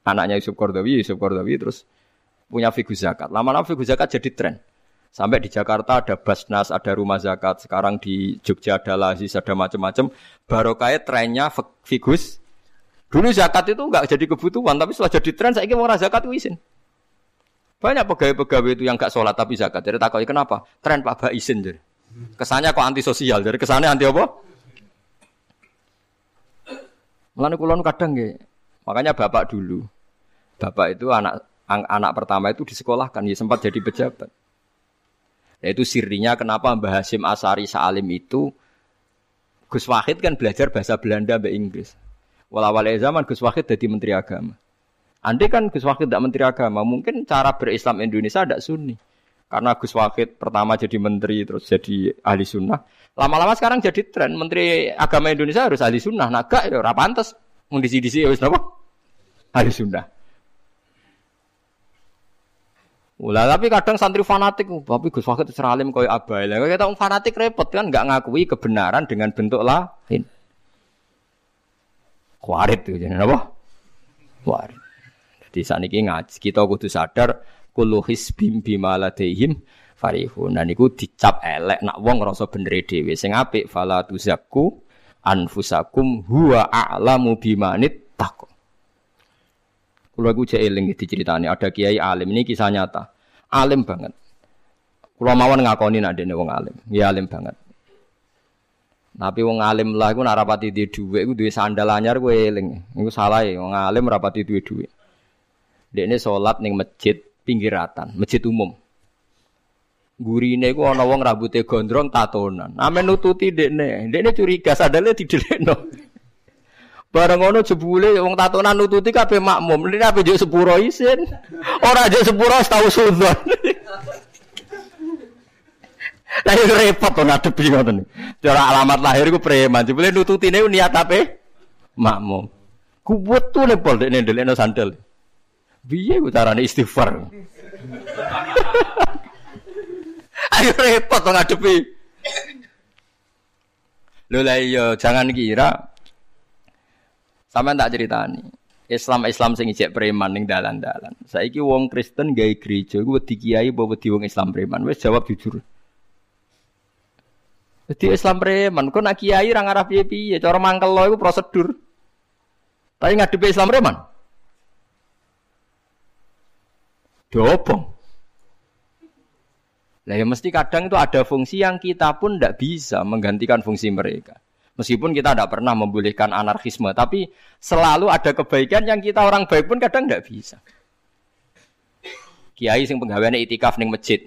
anaknya Yusuf Kordawi, Yusuf Kordawi terus punya figur zakat. Lama-lama figur zakat jadi tren. Sampai di Jakarta ada Basnas, ada rumah zakat. Sekarang di Jogja ada Lazis, ada macam-macam. Barokahnya trennya figus. Dulu zakat itu enggak jadi kebutuhan, tapi setelah jadi tren, saya ingin orang zakat itu izin. Banyak pegawai-pegawai itu yang enggak sholat tapi zakat. Jadi takut kenapa? Tren Pak Bah izin. Jadi. Kesannya kok antisosial. Jadi kesannya anti apa? Mulane kulon kadang nggih. Makanya bapak dulu. Bapak itu anak anak pertama itu disekolahkan, ya sempat jadi pejabat. Itu sirinya kenapa Mbah Hasim Asari Salim itu Gus Wahid kan belajar bahasa Belanda bahasa Inggris. Walawal zaman Gus Wahid jadi menteri agama. Andai kan Gus Wahid tidak menteri agama, mungkin cara berislam Indonesia tidak sunni. Karena Gus Wahid pertama jadi menteri terus jadi ahli sunnah. Lama-lama sekarang jadi tren menteri agama Indonesia harus ahli sunnah. Nah gak ya pantas. Mendisi-disi ya apa? Ahli sunnah. Ulah tapi kadang santri fanatik, tapi Gus Fakir seralim koyo abai. Lah kita fanatik repot kan nggak ngakui kebenaran dengan bentuk lain. Kuarit tuh jadi apa? Kuarit. Jadi saat ini ngaji kita kudu sadar kullu hisbim bima ladaihim farihun. Dan niku dicap elek nak wong ngrasa bener dhewe. Sing apik fala tuzakku anfusakum huwa a'lamu bimanit taqwa. Kulo iku cek eling diceritani ada kiai alim ini kisah nyata. Alim banget. Kulo mawon ngakoni nak dene wong alim. Ya alim banget. Tapi wong alim lah iku nak rapati di dhuwit iku duwe sandal anyar kowe eling. Iku salah ya wong alim rapati duwe dhuwit. Dekne salat ning masjid pinggiratan, masjid umum. Gurine iku ana wong rambutnya gondrong tatonan. Ame nututi dekne. Dekne curiga sadale didelekno. Bareng ngono jebule wong tatonan nututi kabeh makmum. Ini apa juk sepuro isin. Ora juk sepuro tahu sudzon. Lah itu repot to ngadepi ngoten. Cara alamat lahir iku preman. Jebule nututine niat apa? Makmum. Kuwet tuh lepol dekne ndelekno sandal. Biye ku carane istighfar. Ayo repot to ngadepi. Lho lah iya jangan kira Sampai tak ceritani. Islam Islam sing ijek preman ning dalan-dalan. Saiki wong Kristen gawe gereja iku wedi kiai apa wedi wong Islam preman? Wis jawab jujur. Jadi Islam preman, kok nak kiai ra ngarah piye-piye, cara mangkel lo iku prosedur. Tapi ngadepi Islam preman. Dobong. Lah ya mesti kadang itu ada fungsi yang kita pun tidak bisa menggantikan fungsi mereka. Meskipun kita tidak pernah membolehkan anarkisme, tapi selalu ada kebaikan yang kita orang baik pun kadang tidak bisa. Kiai sing penggaweane itikaf ning masjid.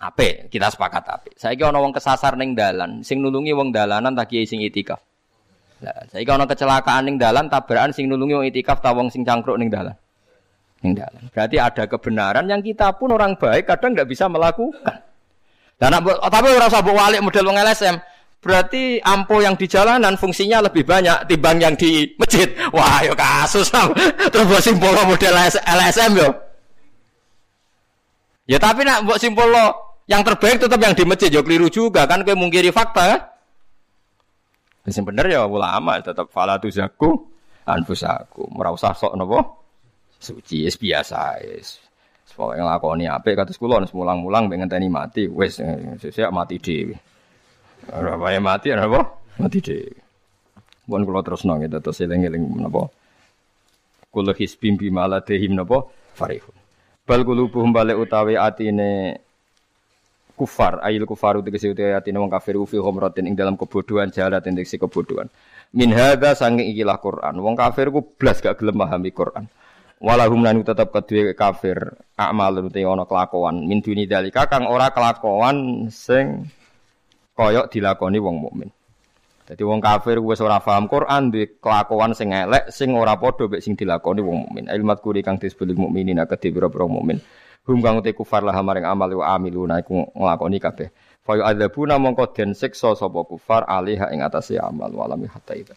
Ape, kita sepakat ape. Saiki ana wong kesasar ning dalan, sing nulungi wong dalanan tak kiai sing itikaf. Lah, saiki ana kecelakaan ning dalan, tabrakan sing nulungi wong itikaf ta wong sing cangkruk ning dalan. Ning dalan. Berarti ada kebenaran yang kita pun orang baik kadang nggak bisa melakukan. Dan tapi ora usah mbok walik model wong LSM. Berarti ampo yang di jalanan fungsinya lebih banyak timbang yang di masjid. Wah, yo kasus Terus buat simpul model LSM yo. Ya tapi nak buat simpul lo yang terbaik tetap yang di masjid yo keliru juga kan kayak mungkiri fakta kan? Yang bener ya ulama tetap falatu zaku anfusaku. Ora usah sok nopo suci es biasa es. Pokoke nglakoni apik kados kula mulang-mulang pengen tani mati wis sesuk mati dhewe. Ora wae mati ora apa? Mati deh. Bukan kalau terus nong itu terus eling-eling napa? Kulo hisbim bima ladehim napa? Farihun. Bal kulubuhum balik utawi atine kufar ayil kufar tegese utawi atine wong kafir fi humratin ing dalam kebodohan jalat ing kebodohan. Min hadza sange ikilah Quran. Wong kafir ku blas gak gelem memahami Quran. Walahum lan tetep kedue kafir amal te ana kelakuan min duni dalika kang ora kelakuan sing koyok dilakoni wong mukmin. Jadi wong kafir wis ora paham Quran di kelakuan sing elek sing ora padha mek sing dilakoni wong mukmin. Ilmat kuri kang disebut mukminin kedhe pira-pira mukmin. Hum kang te kufar lah maring amal wa amiluna iku nglakoni kabeh. Fa yu'adzabuna mongko den siksa sapa kufar alaiha ing atase amal walami hatta itu.